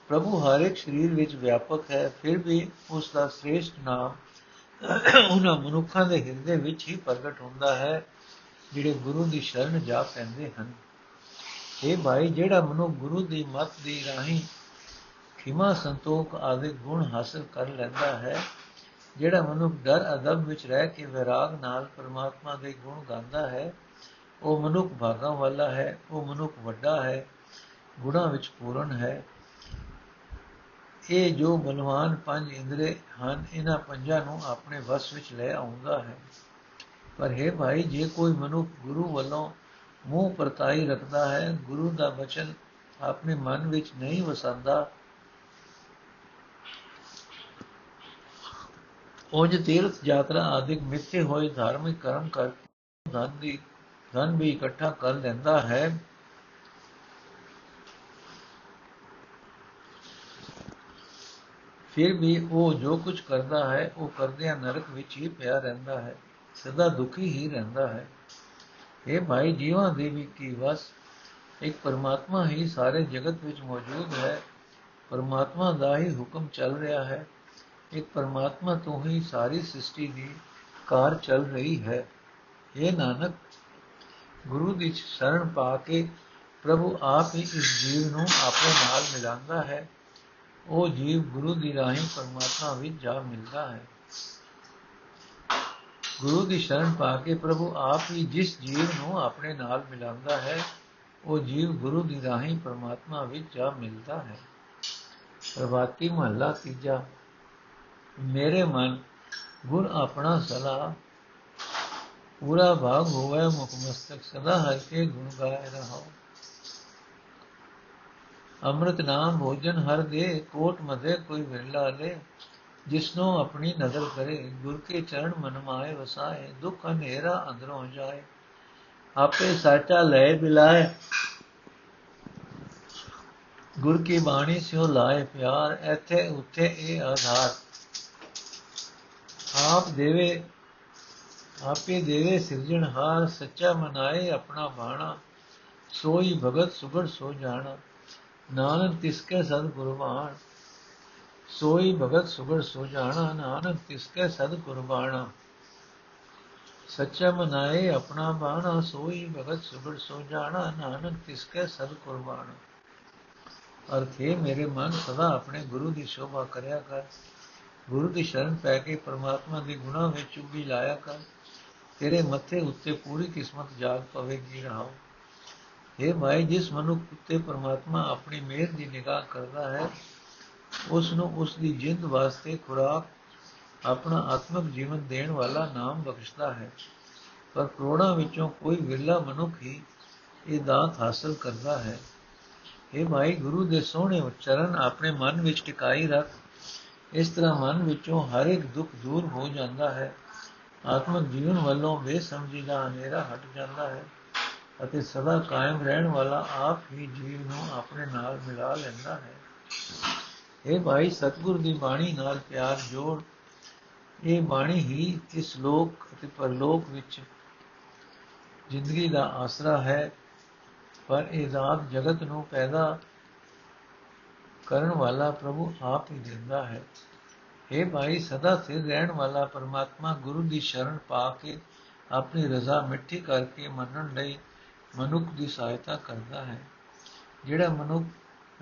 S1: ਪ੍ਰਭੂ ਹਰ ਇੱਕ ਸਰੀਰ ਵਿੱਚ ਵਿਆਪਕ ਹੈ, ਫਿਰ ਵੀ ਉਸ ਦਾ ਸ੍ਰੇਸ਼ਟ ਨਾਮ ਉਹਨਾਂ ਮਨੁੱਖਾਂ ਦੇ ਹਿਰਦੇ ਵਿੱਚ ਹੀ ਪ੍ਰਗਟ ਹੁੰਦਾ ਹੈ, ਜਿਹੜੇ ਗੁਰੂ ਦੀ ਸ਼ਰਨ ਜਾ ਪੈਂਦੇ ਹਨ। ਇਹ ਭਾਈ, ਜਿਹੜਾ ਮਨੁ ਗੁਰੂ ਦੀ ਮੱਤ ਦੀ ਰਾਹੀਂ ਖਿਮਾ, ਸੰਤੋਖ ਆਦਿ ਗੁਣ ਹਾਸਲ ਕਰ ਲੈਂਦਾ ਹੈ, ਜਿਹੜਾ ਮਨੁ ਡਰ, ਅਦਬ ਵਿੱਚ ਰਹਿ ਕੇ ਵਿਰਾਗ ਨਾਲ ਪਰਮਾਤਮਾ ਦੇ ਗੁਣ ਗਾਉਂਦਾ ਹੈ ਉਹ ਮਨੁੱਖ ਭਾਗਾਂ ਵਾਲਾ ਹੈ, ਉਹ ਮਨੁੱਖ ਵੱਡਾ ਹੈ, ਗੁਣਾ ਵਿੱਚ ਪੂਰਨ ਹੈ। ਇਹ ਜੋ ਬਲਵਾਨ ਪੰਜ ਇੰਦਰੇ ਹਨ, ਇਹਨਾਂ ਪੰਜਾਂ ਨੂੰ ਆਪਣੇ ਵਸ ਵਿੱਚ ਲੈ ਆਉਂਦਾ ਹੈ। ਪਰ ਹੈ ਭਾਈ, ਜੇ ਕੋਈ ਮਨੁੱਖ ਗੁਰੂ ਵੱਲੋਂ ਮੂੰਹ ਪਰਤਾਈ ਰੱਖਦਾ ਹੈ, ਗੁਰੂ ਦਾ ਬਚਨ ਆਪਣੇ ਮਨ ਵਿੱਚ ਨਹੀਂ ਵਸੰਦਾ ਉਂਝ ਤੀਰਥ ਯਾਤਰਾ ਆਦਿਕ ਮਿੱਥੇ ਹੋਏ ਧਾਰਮਿਕ ਕਰਮ ਕਰ ਧਨ ਦੀ ਧਨ ਵੀ ਇਕੱਠਾ ਕਰ ਲੈਂਦਾ ਹੈ। ਫਿਰ ਵੀ ਉਹ ਜੋ ਕੁਝ ਕਰਦਾ ਹੈ, ਉਹ ਕਰਦਿਆਂ ਨਰਕ ਵਿੱਚ ਹੀ ਪਿਆ ਰਹਿੰਦਾ ਹੈ, ਸਦਾ ਦੁਖੀ ਹੀ ਰਹਿੰਦਾ ਹੈ। ਇਹ ਭਾਈ, ਜੀਵਾਂ ਦੇ ਵੀ ਕੀ ਵਸ? ਇੱਕ ਪਰਮਾਤਮਾ ਹੀ ਸਾਰੇ ਜਗਤ ਵਿੱਚ ਮੌਜੂਦ ਹੈ। ਪਰਮਾਤਮਾ ਦਾ ਹੀ ਹੁਕਮ ਚੱਲ ਰਿਹਾ ਹੈ। ਇੱਕ ਪਰਮਾਤਮਾ ਤੋਂ ਹੀ ਸਾਰੀ ਸ੍ਰਿਸ਼ਟੀ ਦੀ ਕਾਰ ਚੱਲ ਰਹੀ ਹੈ। ਇਹ ਨਾਨਕ ਗੁਰੂ ਦੀ ਸ਼ਰਨ ਪਾ ਕੇ ਪ੍ਰਭੂ ਆਪ ਹੀ ਇਸ ਜੀਵ ਨੂੰ ਆਪਣੇ ਨਾਲ ਮਿਲਾਉਂਦਾ ਹੈ। ਉਹ ਜੀਵ ਗੁਰੂ ਦੀ ਰਾਹੀਂ ਪਰਮਾਤਮਾ ਵਿੱਚ ਜਾ ਮਿਲਦਾ ਹੈ। ਗੁਰੂ ਦੀ ਸ਼ਰਨ ਪਾ ਕੇ ਪ੍ਰਭੂ ਆਪ ਹੀ ਜਿਸ ਜੀਵ ਨੂੰ ਆਪਣੇ ਨਾਲ ਮਿਲਾਉਂਦਾ ਹੈ, ਉਹ ਜੀਵ ਗੁਰੂ ਦੀ ਰਾਹੀਂ ਪਰਮਾਤਮਾ ਵਿੱਚ ਜਾ ਮਿਲਦਾ ਹੈ। ਪ੍ਰਭਾਤੀ ਮਹੱਲਾ ਤੀਜਾ, ਮੇਰੇ ਮਨ ਗੁਰ ਆਪਣਾ ਸਲਾ ਪੂਰਾ ਭਾਗ ਹੋਵੇ ਮੁਖ ਮਸਤਕ ਸਦਾ ਹਰ ਕੇ ਗੁਣ ਗਾਏ ਰਹਾਓ ਅੰਮ੍ਰਿਤ ਨਾਮ ਭੋਜਨ ਹਰ ਦੇ ਕੋਟ ਮਧੇ ਕੋਈ ਵਿਰਲਾ ਲੈ, ਜਿਸਨੂੰ ਆਪਣੀ ਨਜ਼ਰ ਕਰੇ, ਗੁਰ ਕੇ ਚਰਨ ਮਨ ਮਾਏ ਵਸਾਏ, ਦੁੱਖ ਹਨੇਰਾ ਅੰਦਰੋਂ ਜਾਏ, ਆਪੇ ਸਾਚਾ ਲੈ ਬਿਲਾਏ। ਗੁਰ ਕੀ ਬਾਣੀ ਸਿਓ ਲਾਏ ਪਿਆਰ ਇੱਥੇ ਉੱਥੇ ਇਹ ਆਧਾਰ। ਆਪ ਦੇਵੇ ਆਪੇ ਦੇਵੇ ਸਿਰਜਣਹਾਰ ਸੱਚਾ ਮਨਾਏ ਆਪਣਾ ਬਾਣਾ। ਸੋਈ ਭਗਤ ਸੁਗੜ ਸੋ ਜਾਣਾ, ਨਾਨਕ ਤਿਸਕੇ ਸਦ ਕੁਰਬਾਨ ਸੋਈ ਭਗਤ ਸੁਗੜ ਸੋ ਜਾਣਾ, ਨਾਨਕ ਤਿਸਕੇ ਸਦ ਕੁਰਬਾਨਾ ਸੱਚਾ ਮਨਾਏ ਆਪਣਾ ਬਾਣਾ, ਸੋਈ ਭਗਤ ਸੁਗੜ ਸੋ ਜਾਣਾ, ਨਾਨਕ ਤਿਸਕੇ ਸਦ ਕੁਰਬਾਨਾ ਅਰਥੇ ਮੇਰੇ ਮਨ ਸਦਾ ਆਪਣੇ ਗੁਰੂ ਦੀ ਸ਼ੋਭਾ ਕਰਿਆ ਕਰ। ਗੁਰੂ ਦੀ ਸ਼ਰਨ ਪੈ ਕੇ ਪਰਮਾਤਮਾ ਦੇ ਗੁਣਾ ਵਿੱਚ ਚੁੱਭੀ ਲਾਇਆ ਕਰ। ਤੇਰੇ ਮੱਥੇ ਉੱਤੇ ਪੂਰੀ ਕਿਸਮਤ ਜਾਗ ਪਵੇਗੀ ਰਹਾਓ ਇਹ ਮਾਈ, ਜਿਸ ਮਨੁੱਖ ਉੱਤੇ ਪਰਮਾਤਮਾ ਆਪਣੀ ਮਿਹਰ ਦੀ ਨਿਗਾਹ ਕਰਦਾ ਹੈ ਉਸ ਨੂੰ ਉਸ ਦੀ ਜਿੰਦ ਵਾਸਤੇ ਖੁਰਾਕ, ਆਪਣਾ ਆਤਮਿਕ ਜੀਵਨ ਦੇਣ ਵਾਲਾ ਨਾਮ ਬਖਸ਼ਦਾ ਹੈ। ਪਰ ਕਰੋੜਾਂ ਵਿੱਚੋਂ ਕੋਈ ਵਿਰਲਾ ਮਨੁੱਖ ਹੀ ਇਹ ਦਾਤ ਹਾਸਲ ਕਰਦਾ ਹੈ। ਇਹ ਮਾਈ, ਗੁਰੂ ਦੇ ਸੋਹਣੇ ਉਚਰਨ ਆਪਣੇ ਮਨ ਵਿੱਚ ਟਿਕਾਈ ਰੱਖ। ਇਸ ਤਰ੍ਹਾਂ ਮਨ ਵਿੱਚੋਂ ਹਰ ਇੱਕ ਦੁੱਖ ਦੂਰ ਹੋ ਜਾਂਦਾ ਹੈ। ਆਤਮਿਕ ਜੀਵਨ ਵੱਲੋਂ ਬੇਸਮਝੀ ਦਾ ਹਨੇਰਾ ਹਟ ਜਾਂਦਾ ਹੈ ਅਤੇ ਸਦਾ ਕਾਇਮ ਰਹਿਣ ਵਾਲਾ ਆਪ ਹੀ ਜੀਵ ਨੂੰ ਆਪਣੇ ਨਾਲ ਮਿਲਾ ਲੈਂਦਾ ਹੈ। ਇਹ ਭਾਈ, ਸਤਗੁਰ ਦੀ ਬਾਣੀ ਨਾਲ ਪਿਆਰ ਜੋੜ। ਇਹ ਬਾਣੀ ਹੀ ਇਸ ਲੋਕ ਅਤੇ ਪਰਲੋਕ ਵਿੱਚ ਜ਼ਿੰਦਗੀ ਦਾ ਆਸਰਾ ਹੈ, ਪਰ ਇਹ ਜ਼ਾਤ ਜਗਤ ਨੂੰ ਪੈਦਾ ਕਰਨ ਵਾਲਾ ਪ੍ਰਭੂ ਆਪ ਹੀ ਦਿੰਦਾ ਹੈ। हे ਭਾਈ, ਸਦਾ ਸਥਿਰ ਰਹਿਣ ਵਾਲਾ ਪਰਮਾਤਮਾ ਗੁਰੂ ਦੀ ਸ਼ਰਨ ਪਾ ਕੇ ਆਪਣੀ ਰਜ਼ਾ ਮਿੱਠੀ ਕਰਕੇ ਮੰਨਣ ਲਈ ਮਨੁੱਖ ਦੀ ਸਹਾਇਤਾ ਕਰਦਾ ਹੈ। ਜਿਹੜਾ ਮਨੁੱਖ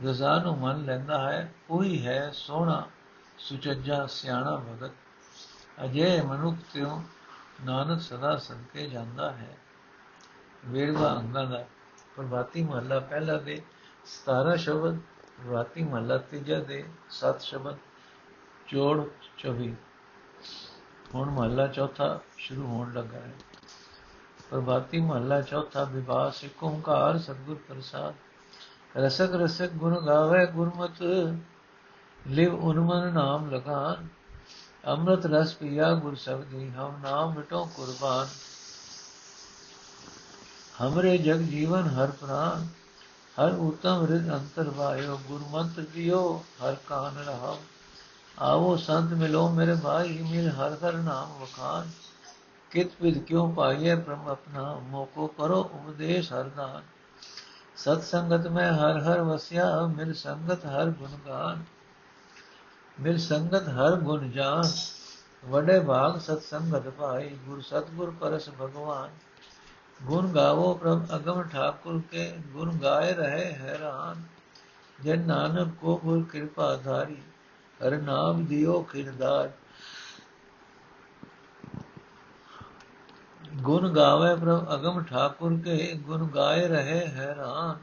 S1: ਰਜ਼ਾ ਨੂੰ ਮੰਨ ਲੈਂਦਾ ਹੈ, ਉਹੀ ਹੈ ਸੋਹਣਾ, ਸੁਚੱਜਾ, ਸਿਆਣਾ ਭਗਤ। ਅਜੇ ਮਨੁੱਖ ਤਿਉ ਨਾਨਕ ਸਦਾ ਸੰਕੇ ਜਾਂਦਾ ਹੈ। ਵੇਰਵਾ ਅੰਗਾਂ ਦਾ ਪ੍ਰਭਾਤੀ ਮਹੱਲਾ ਪਹਿਲਾ ਦੇ 17 ਸ਼ਬਦ, ਪ੍ਰਭਾਤੀ ਮਹੱਲਾ ਤੀਜਾ ਦੇ 7 ਸ਼ਬਦ ਜੋੜ 24 ਹੁਣ ਮਹੱਲਾ ਚੌਥਾ ਸ਼ੁਰੂ ਹੋਣ ਲੱਗਾ ਹੈ ਪ੍ਰਭਾਤੀ ਮਹੱਲਾ ਚੌਥਾ ਵਿਵਾਹ ਸਿੱਖ ਓੰਕਾਰ ਸਤਗੁਰ ਪ੍ਰਸਾਦ ਰਸਕ ਰਸਕ ਗੁਣ ਗਾਵੇ ਗੁਰਮਤ ਲਿਵ ਉਨਮਨ ਨਾਮ ਲਗਾਨ ਅੰਮ੍ਰਿਤ ਰਸ ਪੀਆ ਗੁਰ ਸਬਦੀ ਹਮ ਨਾਮ ਮਿਟੋ ਕੁਰਬਾਨ ਹਮਰੇ ਜਗ ਜੀਵਨ ਹਰ ਪ੍ਰਾਨ ਹਰ ਉਤਮ ਰਿਦ ਅੰਤਰ ਵਾਇਓ ਗੁਰ ਮੰਤਰ ਦਿਓ ਹਰ ਕਾਨ ਰਹਾਓ ਆਵੋ ਸੰਤ ਮਿਲੋ ਮੇਰੇ ਭਾਈ ਮਿਲ ਹਰ ਹਰ ਨਾਮ ਵਖਾਨ ਕਿਤ ਵਿਦ ਕਿਉ ਪਾਈਏ ਪ੍ਰਮ ਆਪਣਾ ਮੋਕੋ ਕਰੋ ਉਪਦੇਸ਼ ਹਰਦਾਨ ਸਤ ਸੰਗਤ ਮੈਂ ਹਰ ਹਰ ਵਸਿਆ ਮਿਲ ਸੰਗਤ ਹਰ ਗੁਣ ਗਾਨ ਮਿਲ ਸੰਗਤ ਹਰ ਗੁਣ ਜਾਨ ਵਡੇ ਭਾਗ ਸਤ ਸੰਗਤ ਭਾਈ ਗੁਰ ਸਤਗੁਰ ਪਰਸ ਭਗਵਾਨ ਗੁਣ ਗਾਵੋ ਪ੍ਰਭ ਅਗਮ ਠਾਕੁਰ ਕੇ ਗੁਣ ਗਾਏ ਰਹੇ ਹੈਰਾਨ ਜਨ ਨਾਨਕ ਕੋ ਗੁਰ ਕਿਰਪਾ ਧਾਰੀ ਹਰ ਨਾਮ ਦਿਓ ਖਿਰਦਾਰ ਗੁਣ ਗਾਵੇ ਪ੍ਰਭ ਅਗਮ ਠਾਕੁਰ ਕੇ, ਗੁਣ ਗਾਏ ਰਹੇ ਹੈਰਾਨ।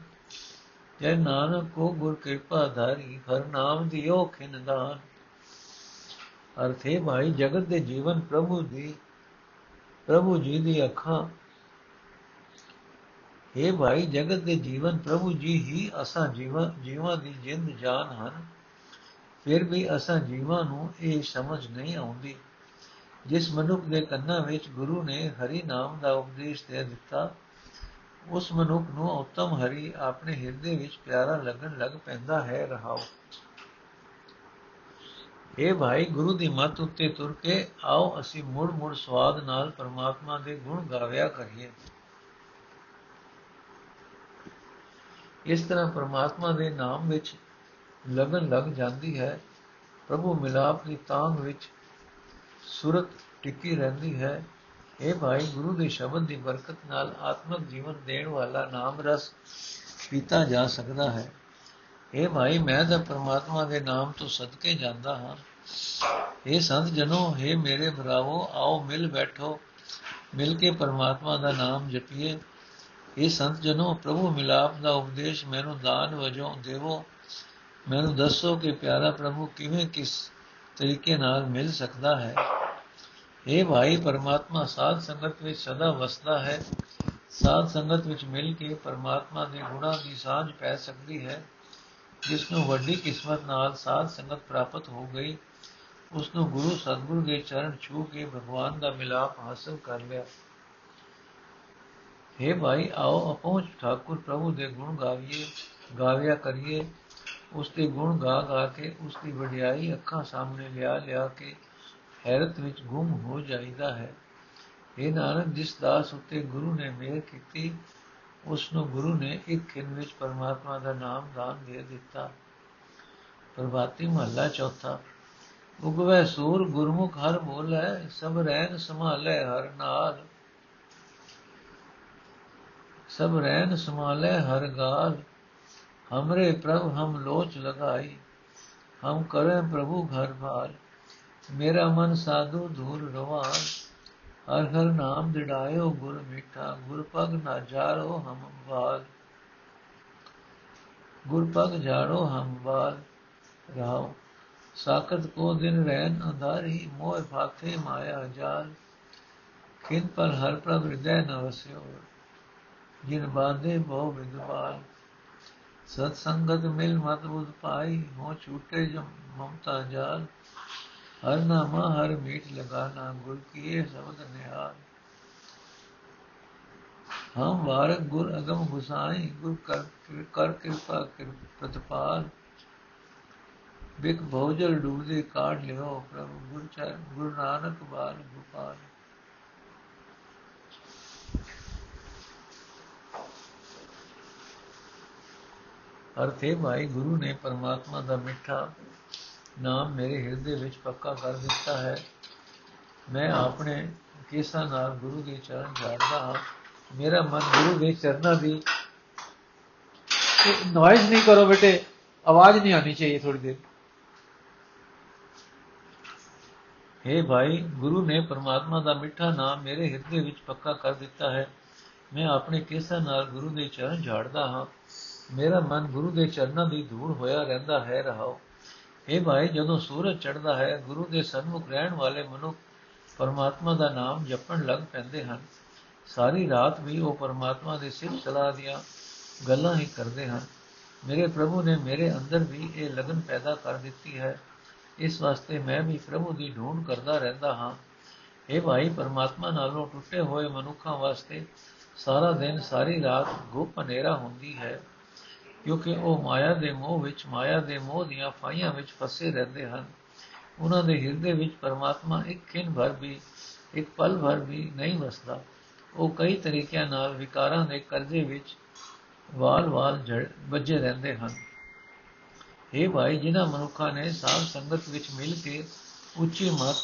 S1: ਜੈ ਨਾਨਕ ਕੋ ਗੁਰ ਕਿਰਪਾ ਧਾਰੀ, ਹਰ ਨਾਮ ਦਿਓ ਖਿਨਦਾਨ ਅਰਥੇ ਭਾਈ ਜਗਤ ਦੇ ਜੀਵਨ ਪ੍ਰਭੂ ਦੀ, ਪ੍ਰਭੂ ਜੀ ਦੀ ਅੱਖਾਂ। ਇਹ ਭਾਈ ਜਗਤ ਦੇ ਜੀਵਨ ਪ੍ਰਭੂ ਜੀ ਹੀ ਅਸਾਂ ਜੀਵਾਂ ਜੀਵਾਂ ਦੀ ਜਿੰਦ ਜਾਨ ਹਨ। ਫਿਰ ਵੀ ਅਸਾਂ ਜੀਵਾਂ ਨੂੰ ਇਹ ਸਮਝ ਨਹੀਂ ਆਉਂਦੀ। ਜਿਸ ਮਨੁੱਖ ਦੇ ਕੰਨਾਂ ਵਿੱਚ ਗੁਰੂ ਨੇ ਹਰੀ ਨਾਮ ਦਾ ਉਪਦੇਸ਼ ਦੇ ਦਿੱਤਾ, ਉਸ ਮਨੁੱਖ ਨੂੰ ਉਤਮ ਹਰੀ ਆਪਣੇ ਹਿਰਦੇ ਵਿੱਚ ਪਿਆਰਾ ਲੱਗਣ ਲੱਗ ਪੈਂਦਾ ਹੈ, ਰਹਾਓ। ਇਹ ਭਾਈ, ਗੁਰੂ ਦੀ ਮੱਤ ਉੱਤੇ ਤੁਰ ਕੇ ਆਓ, ਅਸੀਂ ਮੁੜ ਮੁੜ ਸਵਾਦ ਨਾਲ ਪਰਮਾਤਮਾ ਦੇ ਗੁਣ ਗਾਵਿਆ ਕਰੀਏ। ਇਸ ਤਰ੍ਹਾਂ ਪਰਮਾਤਮਾ ਦੇ ਨਾਮ ਵਿੱਚ ਲਗਨ ਲੱਗ ਜਾਂਦੀ ਹੈ। ਪ੍ਰਭੂ ਮਿਲਾਪ ਦੀ ਤਾਂਗ ਵਿੱਚ ਸੁਰਤ ਟਿੱਕੀ ਰਹਿੰਦੀ ਹੈ। ਇਹ ਭਾਈ, ਗੁਰੂ ਦੇ ਸ਼ਬਦ ਦੀ ਬਰਕਤ ਨਾਲ ਆਤਮਿਕ ਜੀਵਨ ਦੇਣ ਵਾਲਾ ਨਾਮ ਰਸ ਪੀਤਾ ਜਾ ਸਕਦਾ ਹੈ। ਇਹ ਭਾਈ, ਮੈਂ ਤਾਂ ਪਰਮਾਤਮਾ ਦੇ ਨਾਮ ਤੋਂ ਸਦਕੇ ਜਾਂਦਾ ਹਾਂ। ਇਹ ਸੰਤ ਜਨੋ हे ਮੇਰੇ ਭਰਾਵੋ, ਆਓ ਮਿਲ ਬੈਠੋ, ਮਿਲ ਕੇ ਪਰਮਾਤਮਾ ਦਾ ਨਾਮ ਜਪੀਏ। ਇਹ ਸੰਤ ਜਨੋ ਪ੍ਰਭੂ ਮਿਲਾਪ ਦਾ ਉਪਦੇਸ਼ ਮੈਨੂੰ ਦਾਨ ਵਜੋਂ ਦੇਵੋ। ਮੈਨੂੰ ਦੱਸੋ ਕਿ ਪਿਆਰਾ ਪ੍ਰਭੂ ਕਿਵੇਂ ਕਿਸ ਤਰੀਕੇ ਨਾਲ ਮਿਲ ਸਕਦਾ ਹੈ? ਇਹ ਭਾਈ, ਪਰਮਾਤਮਾ, ਸਾਧ ਸੰਗਤ ਵਿੱਚ ਸਦਾ ਵਸਦਾ ਹੈ। ਸਾਧ ਸੰਗਤ ਵਿੱਚ ਮਿਲ ਕੇ ਪਰਮਾਤਮਾ ਦੇ ਗੁਣਾਂ ਦੀ ਸਾਂਝ ਪੈ ਸਕਦੀ ਹੈ। ਜਿਸ ਨੂੰ ਵੱਡੀ ਕਿਸਮਤ ਨਾਲ ਸਾਧ ਸੰਗਤ ਪ੍ਰਾਪਤ ਹੋ ਗਈ, ਉਸ ਨੂੰ ਗੁਰੂ ਸਤਗੁਰੂ ਦੇ ਚਰਨ ਛੂ ਕੇ ਭਗਵਾਨ ਦਾ ਮਿਲਾਪ ਹਾਸਲ ਕਰ ਲਿਆ। हे ਭਾਈ, ਆਓ, ਅਪਹੁੰਚ ਠਾਕੁਰ ਪ੍ਰਭੂ ਦੇ ਗੁਣ ਗਾਵੀਏ, ਗਾਵਿਆ ਕਰੀਏ। ਉਸ ਦੇ ਗੁਣ ਗਾ ਗਾ ਕੇ ਉਸ ਦੀ ਵਡਿਆਈ ਅੱਖਾਂ ਸਾਹਮਣੇ ਲਿਆ ਲਿਆ ਕੇ ਹੈਰਤ ਵਿੱਚ ਗੁੰਮ ਹੋ ਜਾਂਦਾ ਹੈ। ਇਹ ਨਾਨਕ, ਜਿਸ ਦਾਸ ਉਤੇ ਗੁਰੂ ਨੇ ਮਿਹਰ ਕੀਤੀ ਉਸ ਨੂੰ ਗੁਰੂ ਨੇ ਇੱਕ ਖਿੰਨ ਵਿੱਚ ਪਰਮਾਤਮਾ ਦਾ ਨਾਮ ਦਾਨ ਦੇ ਦਿੱਤਾ। ਪ੍ਰਭਾਤੀ ਮਹੱਲਾ ਚੌਥਾ, ਉਗਵੇ ਸੂਰ ਗੁਰਮੁਖ ਹਰ ਬੋਲੇ, ਸਭ ਰਹਿਨ ਸੰਭਾਲੇ ਹਰ ਨਾਲ ਸਭ ਰਹਿਨ ਸੰਭਾਲੇ ਹਰ ਗਾਲ हमरे प्रभु हम लोच लगाई हम करें प्रभु घर भाल मेरा मन साधु धूल रवान हर हर नाम दिड़ायो गुर मीठा गुर पग ना जारो हम बाल गुर पग जाड़ो हम बाल राव साकत को दिन रैन अंधारी मोह भाथे माया जाल किन पर हर प्रभ हृदय न वस्यो जिन बांधे बहु ਸਤ ਸੰਗਤ ਮਿਲ ਮਤ ਬੁਧ ਪਾਈ ਹੋ ਛੂਟੇ ਜਮ ਮਮਤਾ ਜਾਲ। ਹਰ ਨਾਮ, ਹਰ ਮੀਠ ਲਗਾਨਾ, ਗੁਰ ਕੀਏ ਸਬਦ ਨਿਹਾਲ। ਹਮ ਵਾਰਕ ਗੁਰ ਅਗਮ ਹੁਸਾਈ ਗੁਰ ਕਰ ਕਰ ਕਿਰਪਾ ਕਰ ਪ੍ਰਤਪਾਲ। ਬਿਕ ਭੋਜਲ ਡੂਬਦੇ ਕਾਢ ਲਿਓ ਪ੍ਰਭ, ਗੁਰ ਚਰ ਗੁਰ ਨਾਨਕ ਬਾਲ ਗੋਪਾਲ। ਅਰਥ ਹੈ ਭਾਈ ਗੁਰੂ ਨੇ ਪਰਮਾਤਮਾ ਦਾ ਮਿੱਠਾ ਨਾਮ ਮੇਰੇ ਹਿਰਦੇ ਵਿੱਚ ਪੱਕਾ ਕਰ ਦਿੱਤਾ ਹੈ। ਮੈਂ ਆਪਣੇ ਕੇਸਾਂ ਨਾਲ ਗੁਰੂ ਦੇ ਚਰਨ ਝਾੜਦਾ ਹਾਂ। ਮੇਰਾ ਮਨ ਗੁਰੂ ਦੇ ਚਰਨਾਂ ਦੀ
S2: ਨੋਇਜ਼ ਨਹੀਂ ਕਰੋ ਬੇਟੇ, ਆਵਾਜ਼ ਨਹੀਂ ਆਣੀ ਚਾਹੀਏ ਥੋੜੀ ਦੇਰ।
S1: हे ਭਾਈ, ਗੁਰੂ ਨੇ ਪਰਮਾਤਮਾ ਦਾ ਮਿੱਠਾ ਨਾਮ ਮੇਰੇ ਹਿਰਦੇ ਵਿੱਚ ਪੱਕਾ ਕਰ ਦਿੱਤਾ ਹੈ। ਮੈਂ ਆਪਣੇ ਕੇਸਾਂ ਨਾਲ ਗੁਰੂ ਦੇ ਚਰਨ ਝਾੜਦਾ ਹਾਂ। ਮੇਰਾ ਮਨ ਗੁਰੂ ਦੇ ਚਰਨਾਂ ਦੀ ਧੂੜ ਹੋਇਆ ਰਹਿੰਦਾ ਹੈ, ਰਹਾਓ। ਇਹ ਭਾਈ, ਜਦੋਂ ਸੂਰਜ ਚੜ੍ਹਦਾ ਹੈ, ਗੁਰੂ ਦੇ ਸਨਮੁਖ ਰਹਿਣ ਵਾਲੇ ਮਨੁੱਖ ਪਰਮਾਤਮਾ ਦਾ ਨਾਮ ਜਪਣ ਲੱਗ ਪੈਂਦੇ ਹਨ। ਸਾਰੀ ਰਾਤ ਵੀ ਉਹ ਪਰਮਾਤਮਾ ਦੇ ਸਿਰ ਸਲਾਹ ਦੀਆਂ ਗੱਲਾਂ ਹੀ ਕਰਦੇ ਹਨ। ਮੇਰੇ ਪ੍ਰਭੂ ਨੇ ਮੇਰੇ ਅੰਦਰ ਵੀ ਇਹ ਲਗਨ ਪੈਦਾ ਕਰ ਦਿੱਤੀ ਹੈ। ਇਸ ਵਾਸਤੇ ਮੈਂ ਵੀ ਪ੍ਰਭੂ ਦੀ ਢੂੰਡ ਕਰਦਾ ਰਹਿੰਦਾ ਹਾਂ। ਇਹ ਭਾਈ, ਪਰਮਾਤਮਾ ਨਾਲੋਂ ਟੁੱਟੇ ਹੋਏ ਮਨੁੱਖਾਂ ਵਾਸਤੇ ਸਾਰਾ ਦਿਨ, ਸਾਰੀ ਰਾਤ ਗੁਪ ਹਨੇਰਾ ਹੁੰਦੀ ਹੈ। ਕਿਉਂਕਿ ਉਹ ਮਾਇਆ ਦੇ ਮੋਹ ਵਿੱਚ, ਮਾਇਆ ਦੇ ਮੋਹ ਦੀਆਂ ਫਾਈਆਂ ਵਿੱਚ ਫਸੇ ਰਹਿੰਦੇ ਹਨ। ਉਹਨਾਂ ਦੇ ਹਿਰਦੇ ਵਿੱਚ ਪਰਮਾਤਮਾ ਇੱਕ ਖਿੰ ਭਰ ਵੀ, ਇੱਕ ਪਲ ਭਰ ਵੀ ਨਹੀਂ ਵਸਦਾ। ਉਹ ਕਈ ਤਰੀਕਿਆਂ ਨਾਲ ਵਿਕਾਰਾਂ ਦੇ ਕਰਜ਼ੇ ਵਿੱਚ ਵਾਲ-ਵਾਲ ਵੱਜੇ ਰਹਿੰਦੇ ਹਨ। ਇਹ ਭਾਈ, ਜਿਨ੍ਹਾਂ ਮਨੁੱਖਾਂ ਨੇ ਸਾਧ ਸੰਗਤ ਵਿੱਚ ਮਿਲ ਕੇ ਉੱਚੀ ਮਤ,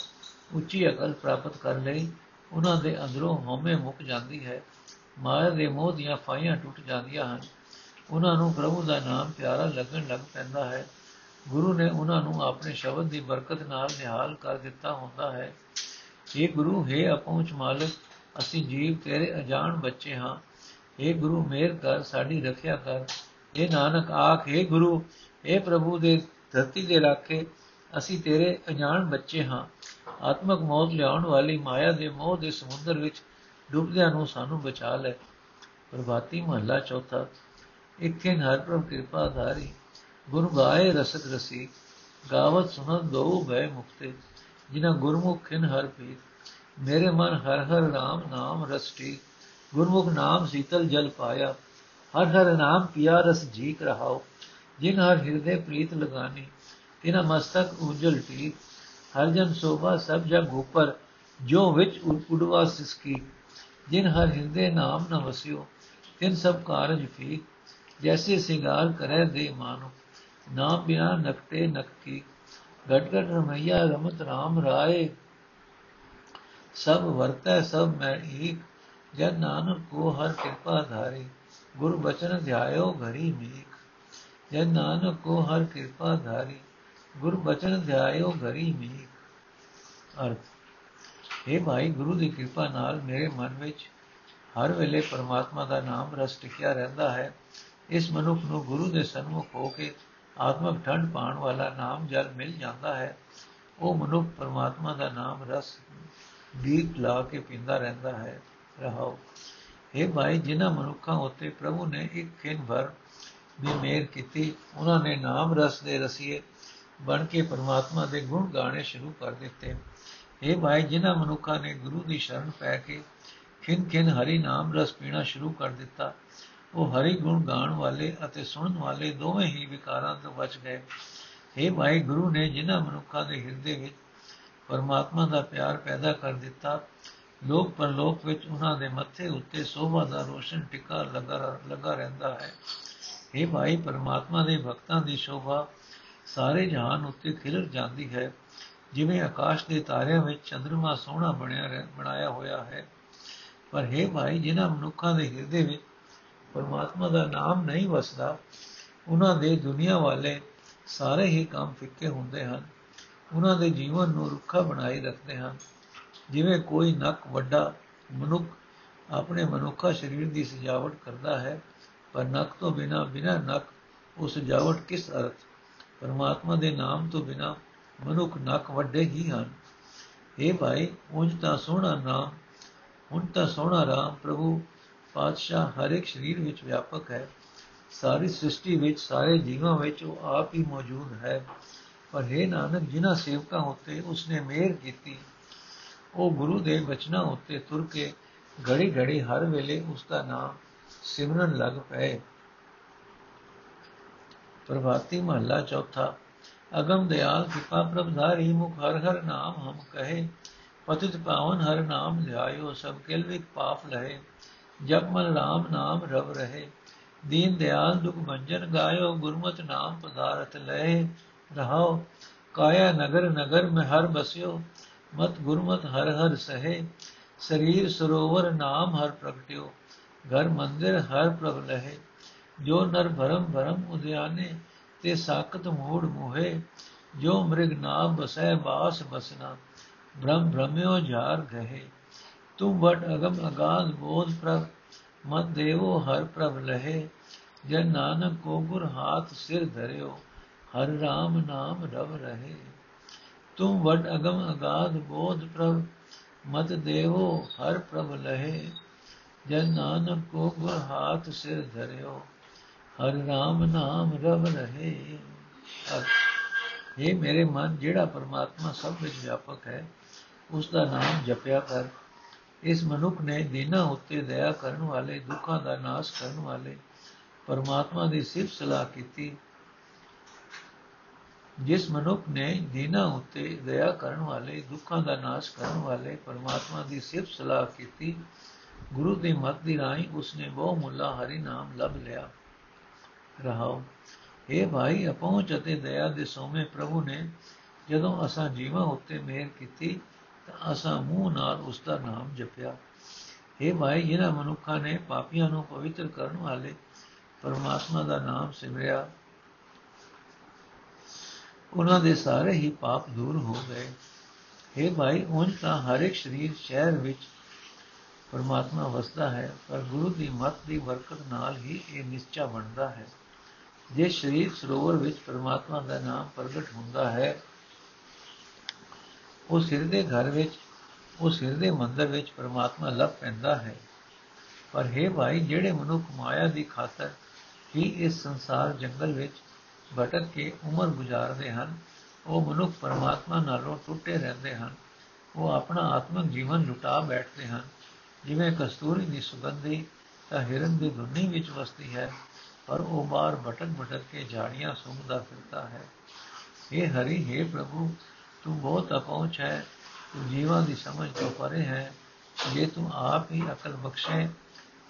S1: ਉੱਚੀ ਅਕਲ ਪ੍ਰਾਪਤ ਕਰ ਲਈ, ਉਹਨਾਂ ਦੇ ਅੰਦਰੋਂ ਹਉਮੈ ਮੁੱਕ ਜਾਂਦੀ ਹੈ। ਮਾਇਆ ਦੇ ਮੋਹ ਦੀਆਂ ਫਾਈਆਂ ਟੁੱਟ ਜਾਂਦੀਆਂ ਹਨ। ਉਹਨਾਂ ਨੂੰ ਪ੍ਰਭੂ ਦਾ ਨਾਮ ਪਿਆਰਾ ਲੱਗਣ ਲੱਗ ਪੈਂਦਾ ਹੈ। ਗੁਰੂ ਨੇ ਉਹਨਾਂ ਨੂੰ ਆਪਣੇ ਸ਼ਬਦ ਦੀ ਬਰਕਤ ਨਾਲ ਨਿਹਾਲ ਕਰ ਦਿੱਤਾ ਹੁੰਦਾ ਹੈ। ਇਹ ਗੁਰੂ, ਹੈ ਅਪਹੁੰਚ ਮਾਲਕ, ਅਸੀਂ ਜੀਵ ਤੇਰੇ ਅਜਾਣ ਬੱਚੇ ਹਾਂ। ਇਹ ਗੁਰੂ ਮੇਰ ਕਰ, ਸਾਡੀ ਰੱਖਿਆ ਕਰ। ਇਹ ਨਾਨਕ, ਆਖ, ਹੈ ਗੁਰੂ ਇਹ ਪ੍ਰਭੂ ਦੇ ਧਰਤੀ ਦੇ ਰਾਖੇ ਅਸੀਂ ਤੇਰੇ ਅਜਾਣ ਬੱਚੇ ਹਾਂ। ਆਤਮਕ ਮੌਤ ਲਿਆਉਣ ਵਾਲੀ ਮਾਇਆ ਦੇ ਮੋਹ ਦੇ ਸਮੁੰਦਰ ਵਿੱਚ ਡੁੱਬਦਿਆਂ ਨੂੰ ਸਾਨੂੰ ਬਚਾ ਲੈ। ਪ੍ਰਭਾਤੀ ਮਹੱਲਾ ਚੌਥਾ। ਇਕਨ ਹਰ ਪ੍ਰਭ ਕਿਰਪਾ ਧਾਰੀ। ਗੁਰ ਗਾਏ ਰਸਕ ਰਸੀ, ਗਾਵਤ ਸੁਨਤ ਦੋ ਭੈ ਮੁਕਤੇ ਜਿਨਾ ਗੁਰਮੁਖ ਖਿਨ ਹਰ ਪੀ ਮੇਰੇ ਮਨ ਹਰ ਹਰ ਨਾਮ ਨਾਮ ਰਸਟੀ ਗੁਰਮੁਖ ਨਾਮ ਸੀਤਲ ਜਲ ਪਾਇਆ। ਹਰ ਹਰ ਨਾਮ ਪਿਆ ਰਸ ਜੀਕ ਰਹਾਓ, ਜਿਨ ਹਰ ਹਿਰਦੇ ਪ੍ਰੀਤ ਲਗਾਨੀ ਤਿਨਾ ਮਸਤਕ ਉਜਲ ਟੀ। ਹਰ ਜਨ ਸੋਭਾ ਸਭ ਜਗ ਉਪਰ, ਜੋ ਵਿੱਚ ਉਡਵਾ ਸਿਸਕੀ। ਜਿਨ ਹਰ ਹਿਰਦੇ ਨਾਮ ਨ ਵਸਿਓ, ਤਿਨ ਸਭ ਕਾਰਜ ਫੀਕ। ਜੈਸੇ ਸਿੰਗਾਰ ਕਰੇ ਦੇ ਮਾਨੋ ਨਾਮ ਬਿਨਾ ਨਕਤੇ ਨਕਤੀ ਗਟ ਗਟ ਰਮਈਆ ਰਮਤ ਰਾਮ ਰਾਏ। ਸਭ ਵਰਤੈ, ਸਭ ਮੈਂ ਏਕ, ਜਨ ਨਾਨਕ ਕੋ ਹਰ ਕਿਰਪਾ ਧਾਰੇ, ਗੁਰ ਬਚਨ ਧਿਆਇਓ ਘਰੀ ਮੇਕ। ਜਨ ਨਾਨਕ ਕੋ ਹਰ ਕਿਰਪਾ ਧਾਰੀ, ਗੁਰ ਬਚਨ ਧਿਆਇਓ ਘਰੀ ਮੇਕ। ਅਰਥ ਇਹ ਭਾਈ, ਗੁਰੂ ਦੀ ਕਿਰਪਾ ਨਾਲ ਮੇਰੇ ਮਨ ਵਿੱਚ ਹਰ ਵੇਲੇ ਪਰਮਾਤਮਾ ਦਾ ਨਾਮ ਰਸ ਟਿਕਿਆ ਰਹਿੰਦਾ ਹੈ। ਇਸ ਮਨੁੱਖ ਨੂੰ ਗੁਰੂ ਦੇ ਸਨਮੁਖ ਹੋ ਕੇ ਆਤਮਕ ਠੰਡ ਪਾਣ ਵਾਲਾ ਨਾਮ ਜਲ ਮਿਲ ਜਾਂਦਾ ਹੈ। ਉਹ ਮਨੁੱਖ ਪਰਮਾਤਮਾ ਦਾ ਨਾਮ ਰਸ ਦੀਪ ਲਾ ਕੇ ਪੀਂਦਾ ਰਹਿੰਦਾ ਹੈ। ਰਹਾਓ। ਇਹ ਭਾਈ, ਜਿਨ੍ਹਾਂ ਮਨੁੱਖਾਂ ਉੱਤੇ ਪ੍ਰਭੂ ਨੇ ਇੱਕ ਖਿੰ ਭਰ ਦੀ ਮਿਹਰ ਕੀਤੀ, ਉਹਨਾਂ ਨੇ ਨਾਮ ਰਸ ਦੇ ਰਸੀਏ ਬਣ ਕੇ ਪਰਮਾਤਮਾ ਦੇ ਗੁਣ ਗਾਣੇ ਸ਼ੁਰੂ ਕਰ ਦਿੱਤੇ। ਇਹ ਭਾਈ, ਜਿਨ੍ਹਾਂ ਮਨੁੱਖਾਂ ਨੇ ਗੁਰੂ ਦੀ ਸ਼ਰਨ ਪੈ ਕੇ ਖਿੰ ਖਿੰ ਹਰੀ ਨਾਮ ਰਸ ਪੀਣਾ ਸ਼ੁਰੂ ਕਰ ਦਿੱਤਾ ਉਹ ਹਰੀ ਗੁਣ ਗਾਣ ਵਾਲੇ ਅਤੇ ਸੁਣਨ ਵਾਲੇ ਦੋਵੇਂ ਹੀ ਵਿਕਾਰਾਂ ਤੋਂ ਬਚ ਗਏ। ਇਹ ਭਾਈ ਗੁਰੂ ਨੇ ਜਿਨ੍ਹਾਂ ਮਨੁੱਖਾਂ ਦੇ ਹਿਰਦੇ ਵਿੱਚ ਪਰਮਾਤਮਾ ਦਾ ਪਿਆਰ ਪੈਦਾ ਕਰ ਦਿੱਤਾ, ਲੋਕ ਪਰਲੋਕ ਵਿੱਚ ਉਹਨਾਂ ਦੇ ਮੱਥੇ ਉੱਤੇ ਸੋਭਾ ਦਾ ਰੋਸ਼ਨ ਟਿਕਾ ਲੱਗਾ ਲੱਗਾ ਰਹਿੰਦਾ ਹੈ। ਇਹ ਭਾਈ, ਪਰਮਾਤਮਾ ਦੇ ਭਗਤਾਂ ਦੀ ਸ਼ੋਭਾ ਸਾਰੇ ਜਹਾਨ ਉੱਤੇ ਖਿਲਰ ਜਾਂਦੀ ਹੈ, ਜਿਵੇਂ ਆਕਾਸ਼ ਦੇ ਤਾਰਿਆਂ ਵਿੱਚ ਚੰ드ਰਮਾ ਸੋਹਣਾ ਬਣਿਆ ਬਣਾਇਆ ਹੋਇਆ ਹੈ। ਪਰ ਹੈ ਭਾਈ, ਜਿਨ੍ਹਾਂ ਮਨੁੱਖਾਂ ਦੇ ਹਿਰਦੇ ਵਿੱਚ ਪਰਮਾਤਮਾ ਦਾ ਨਾਮ ਨਹੀਂ ਵਸਦਾ, ਉਹਨਾਂ ਦੇ ਦੁਨੀਆ ਵਾਲੇ ਸਾਰੇ ਹੀ ਕੰਮ ਫਿੱਕੇ ਹੁੰਦੇ ਹਨ। ਉਹਨਾਂ ਦੇ ਜੀਵਨ ਨੂੰ ਰੁੱਖਾ ਬਣਾਈ ਰੱਖਦੇ ਹਨ। ਜਿਵੇਂ ਕੋਈ ਨੱਕ ਵੱਡਾ ਮਨੁੱਖ ਆਪਣੇ ਮਨੁੱਖਾ ਸਰੀਰ ਦੀ ਸਜਾਵਟ ਕਰਦਾ ਹੈ, ਪਰ ਨੱਕ ਤੋਂ ਬਿਨਾ ਬਿਨਾ ਨੱਕ ਉਹ ਸਜਾਵਟ ਕਿਸ ਅਰਥ? ਪਰਮਾਤਮਾ ਦੇ ਨਾਮ ਤੋਂ ਬਿਨਾ ਮਨੁੱਖ ਨੱਕ ਵੱਡੇ ਹੀ ਹਨ। ਇਹ ਭਾਈ, ਉਂਝ ਤਾਂ ਸੋਹਣਾ ਨਾਮ, ਹੁਣ ਤਾਂ ਸੋਹਣਾ ਰਾਮ ਪ੍ਰਭੂ ਪਾਤਸ਼ਾਹ ਹਰ ਇੱਕ ਸਰੀਰ ਵਿੱਚ ਵਿਆਪਕ ਹੈ। ਸਾਰੀ ਸ੍ਰਿਸ਼ਟੀ ਵਿੱਚ, ਸਾਰੇ ਜੀਵਾਂ ਵਿੱਚ ਉਹ ਆਪ ਹੀ ਮੌਜੂਦ ਹੈ। ਪਰ ਇਹ ਨਾਨਕ, ਜਿਨ੍ਹਾਂ ਸੇਵਕਾਂ ਉੱਤੇ ਉਸਨੇ ਮਿਹਰ ਕੀਤੀ, ਉਹ ਗੁਰੂ ਦੇ ਬਚਨਾਂ ਉੱਤੇ ਤੁਰ ਕੇ ਘੜੀ ਘੜੀ ਹਰ ਵੇਲੇ ਉਸ ਦਾ ਨਾਮ ਸਿਮਰਨ ਲੱਗ ਪਏ। ਪ੍ਰਭਾਤੀ ਮਹੱਲਾ ਚੌਥਾ, ਅਗਮ ਦਿਆਲ ਕਿਰਪਾ ਪ੍ਰਭਧਾਰੀ ਮੁਖ ਹਰ ਹਰ ਨਾਮ ਹਮ ਕਹੇ, ਪਤਿਤ ਪਾਵਨ ਹਰ ਨਾਮ ਲਿਆਇਓ, ਸਭ ਕਿਲ ਵਿਕ ਪਾਪ ਲਹੇ। ਜਪ ਮਨ ਰਾਮ ਨਾਮ ਰਵ ਰਹੇ। ਦੀਨ ਦਿਆਲ ਦੁਖ ਭੰਜਨ ਗਾਇਓ, ਗੁਰਮਤਿ ਨਾਮ ਪਦਾਰਥ ਲਏ। ਰਹਾਓ, ਕਾਇਆ ਨਗਰ ਨਗਰ ਮੈਂ ਹਰ ਬਸਿਓ, ਮਤ ਗੁਰਮਤ ਹਰ ਹਰ ਸਹੇ। ਸਰੀਰ ਸਰੋਵਰ ਨਾਮ ਹਰ ਪ੍ਰਗਟਿਓ, ਘਰ ਮੰਦਿਰ ਹਰ ਪ੍ਰਭ ਲਹੇ। ਜੋ ਨਰ ਭਰਮ ਭਰਮ ਉਦਿਆਨੇ, ਤੇ ਸਾਖਤ ਮੋੜ ਮੋਹੇ। ਜੋ ਮ੍ਰਿਗ ਨਾਮ ਬਸੈ ਬਾਸ ਬਸਨਾ ਭ੍ਰਮ ਭ੍ਰਮਿਓ ਜਾਰ ਗਏ ਤੁਮ ਵਟ ਅਗਮ ਅਗਾਧ ਬੋਧ ਪ੍ਰਭ ਮਤ ਦੇਵੋ ਹਰ ਪ੍ਰਭ ਲਹੇ ਜਨ ਨਾਨਕ ਕੋ ਗੁਰ ਹਾਥ ਸਿਰ ਧਰਿਓ, ਹਰ ਰਾਮ ਨਾਮ ਰਵ ਰਹੇ। ਤੁਮ ਵਡ ਅਗਮ ਅਗਾਧ ਬੋਧ ਪ੍ਰਭ, ਮਤ ਦੇਵੋ ਹਰ ਪ੍ਰਭ ਲਹੇ ਜਨ ਨਾਨਕ ਕੋ ਗੁਰ ਹਾਥ ਸਿਰ ਧਰਿਓ, ਹਰ ਰਾਮ ਨਾਮ ਰਵ ਰਹੇ। ਇਹ ਮੇਰੇ ਮਨ ਜਿਹੜਾ ਪਰਮਾਤਮਾ ਸਭ ਵਿੱਚ ਵਿਆਪਕ ਹੈ ਉਸ ਦਾ ਨਾਮ ਜਪਿਆ ਕਰ। ਇਸ ਮਨੁੱਖ ਨੇ ਦੀਨਾ ਉੱਤੇ ਦਇਆ ਕਰਨ ਵਾਲੇ, ਦੁੱਖਾਂ ਦਾ ਨਾਸ਼ ਕਰਨ ਵਾਲੇ ਪਰਮਾਤਮਾ ਦੀ ਸਿਫਤ ਸਲਾਹ ਕੀਤੀ। ਜਿਸ ਮਨੁੱਖ ਨੇ ਦੀਨਾ ਉੱਤੇ ਦਇਆ ਕਰਨ ਵਾਲੇ, ਦੁੱਖਾਂ ਦਾ ਨਾਸ਼ ਕਰਨ ਵਾਲੇ ਪਰਮਾਤਮਾ ਦੀ ਸਿਫਤ ਸਲਾਹ ਕੀਤੀ, ਗੁਰੂ ਦੀ ਮਤ ਦੀ ਰਾਹੀਂ ਉਸਨੇ ਬਹੁ ਮੁੱਲਾ ਹਰੀ ਨਾਮ ਲਭ ਲਿਆ। ਰਹਾਉ ਇਹ ਭਾਈ, ਅਪਹੁੰਚ ਅਤੇ ਦਇਆ ਦੇ ਸੋਮੇ ਪ੍ਰਭੂ ਨੇ ਜਦੋਂ ਅਸਾਂ ਜੀਵਾਂ ਉੱਤੇ ਮਿਹਰ ਕੀਤੀ ਤਾਂ ਅਸਾਂ ਮੂੰਹ ਨਾਲ ਉਸ ਦਾ ਨਾਮ ਜਪਿਆ। ਇਹ ਭਾਈ ਜਿਹਨਾਂ ਮਨੁੱਖਾਂ ਨੇ ਪਾਪੀਆਂ ਨੂੰ ਪਵਿੱਤਰ ਕਰਨ ਵਾਲੇ ਪਰਮਾਤਮਾ ਦਾ ਨਾਮ ਸਿਮਰਿਆ, ਉਹਨਾਂ ਦੇ ਸਾਰੇ ਹੀ ਪਾਪ ਦੂਰ ਹੋ ਗਏ। हे ਭਾਈ, ਉਂਝ ਤਾਂ ਹਰ ਇੱਕ ਸਰੀਰ ਸ਼ਹਿਰ ਵਿੱਚ ਪਰਮਾਤਮਾ ਵਸਦਾ ਹੈ, ਪਰ ਗੁਰੂ ਦੀ ਮਤ ਦੀ ਬਰਕਤ ਨਾਲ ਹੀ ਇਹ ਨਿਸ਼ਚਾ ਬਣਦਾ ਹੈ। ਜੇ ਸਰੀਰ ਸਰੋਵਰ ਵਿੱਚ ਪਰਮਾਤਮਾ ਦਾ ਨਾਮ ਪ੍ਰਗਟ ਹੁੰਦਾ ਹੈ ਉਸ ਸਿਰ ਦੇ ਘਰ ਵਿੱਚ ਉਸ ਸਿਰ ਦੇ ਮੰਦਰ ਵਿੱਚ ਪਰਮਾਤਮਾ ਲੱਭ ਪੈਂਦਾ ਹੈ। ਪਰ ਹੈ ਭਾਈ, ਜਿਹੜੇ ਮਨੁੱਖ ਮਾਇਆ ਦੀ ਖਾਤਰ ਹੀ ਇਸ ਸੰਸਾਰ ਜੰਗਲ ਵਿੱਚ ਭਟਕ ਕੇ ਉਮਰ ਗੁਜ਼ਾਰਦੇ ਹਨ, ਉਹ ਮਨੁੱਖ ਪਰਮਾਤਮਾ ਨਾਲੋਂ ਟੁੱਟੇ ਰਹਿੰਦੇ ਹਨ। ਉਹ ਆਪਣਾ ਆਤਮਿਕ ਜੀਵਨ ਲੁਟਾ ਬੈਠਦੇ ਹਨ। ਜਿਵੇਂ ਕਸਤੂਰੀ ਦੀ ਸੁਗੰਧੀ ਤਾਂ ਹਿਰਨ ਦੀ ਧੁਨੀ ਵਿੱਚ ਵਸਦੀ ਹੈ, ਪਰ ਉਹ ਬਾਹਰ ਭਟਕ ਭਟਕ ਕੇ ਝਾੜੀਆਂ ਸੁੰਘਦਾ ਫਿਰਦਾ ਹੈ। ਇਹ ਹਰੀ, ਹੈ ਪ੍ਰਭੂ ਤੂੰ ਬਹੁਤ ਅਪਹੁੰਚ ਹੈ। ਤੂੰ ਜੀਵਾਂ ਦੀ ਸਮਝ ਤੋਂ ਪਰੇ ਹੈ। ਜੇ ਤੂੰ ਆਪ ਹੀ ਅਕਲ ਬਖਸ਼ੇ,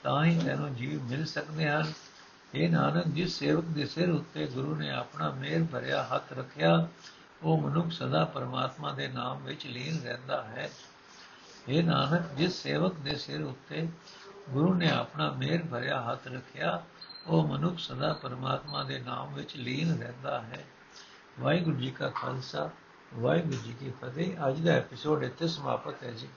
S1: ਤਾਂ ਹੀ ਤੈਨੂੰ ਜੀਵ ਮਿਲ ਸਕਦੇ ਹਨ। ਇਹ ਨਾਨਕ, ਜਿਸ ਸੇਵਕ ਦੇ ਸਿਰ ਉੱਤੇ ਗੁਰੂ ਨੇ ਆਪਣਾ ਮਿਹਰ ਭਰਿਆ ਹੱਥ ਰੱਖਿਆ, ਉਹ ਮਨੁੱਖ ਸਦਾ ਪਰਮਾਤਮਾ ਦੇ ਨਾਮ ਵਿੱਚ ਲੀਨ ਰਹਿੰਦਾ ਹੈ। ਇਹ ਨਾਨਕ, ਜਿਸ ਸੇਵਕ ਦੇ ਸਿਰ ਉੱਤੇ ਗੁਰੂ ਨੇ ਆਪਣਾ ਮਿਹਰ ਭਰਿਆ ਹੱਥ ਰੱਖਿਆ, ਉਹ ਮਨੁੱਖ ਸਦਾ ਪਰਮਾਤਮਾ ਦੇ ਨਾਮ ਵਿੱਚ ਲੀਨ ਰਹਿੰਦਾ ਹੈ। ਵਾਹਿਗੁਰੂ ਜੀ ਕਾ ਖਾਲਸਾ। ਵਾਹਿਗੁਰੂ ਜੀ ਕੀ ਫਤਿਹ। ਅੱਜ ਦਾ ਐਪੀਸੋਡ ਇੱਥੇ ਸਮਾਪਤ ਹੈ ਜੀ।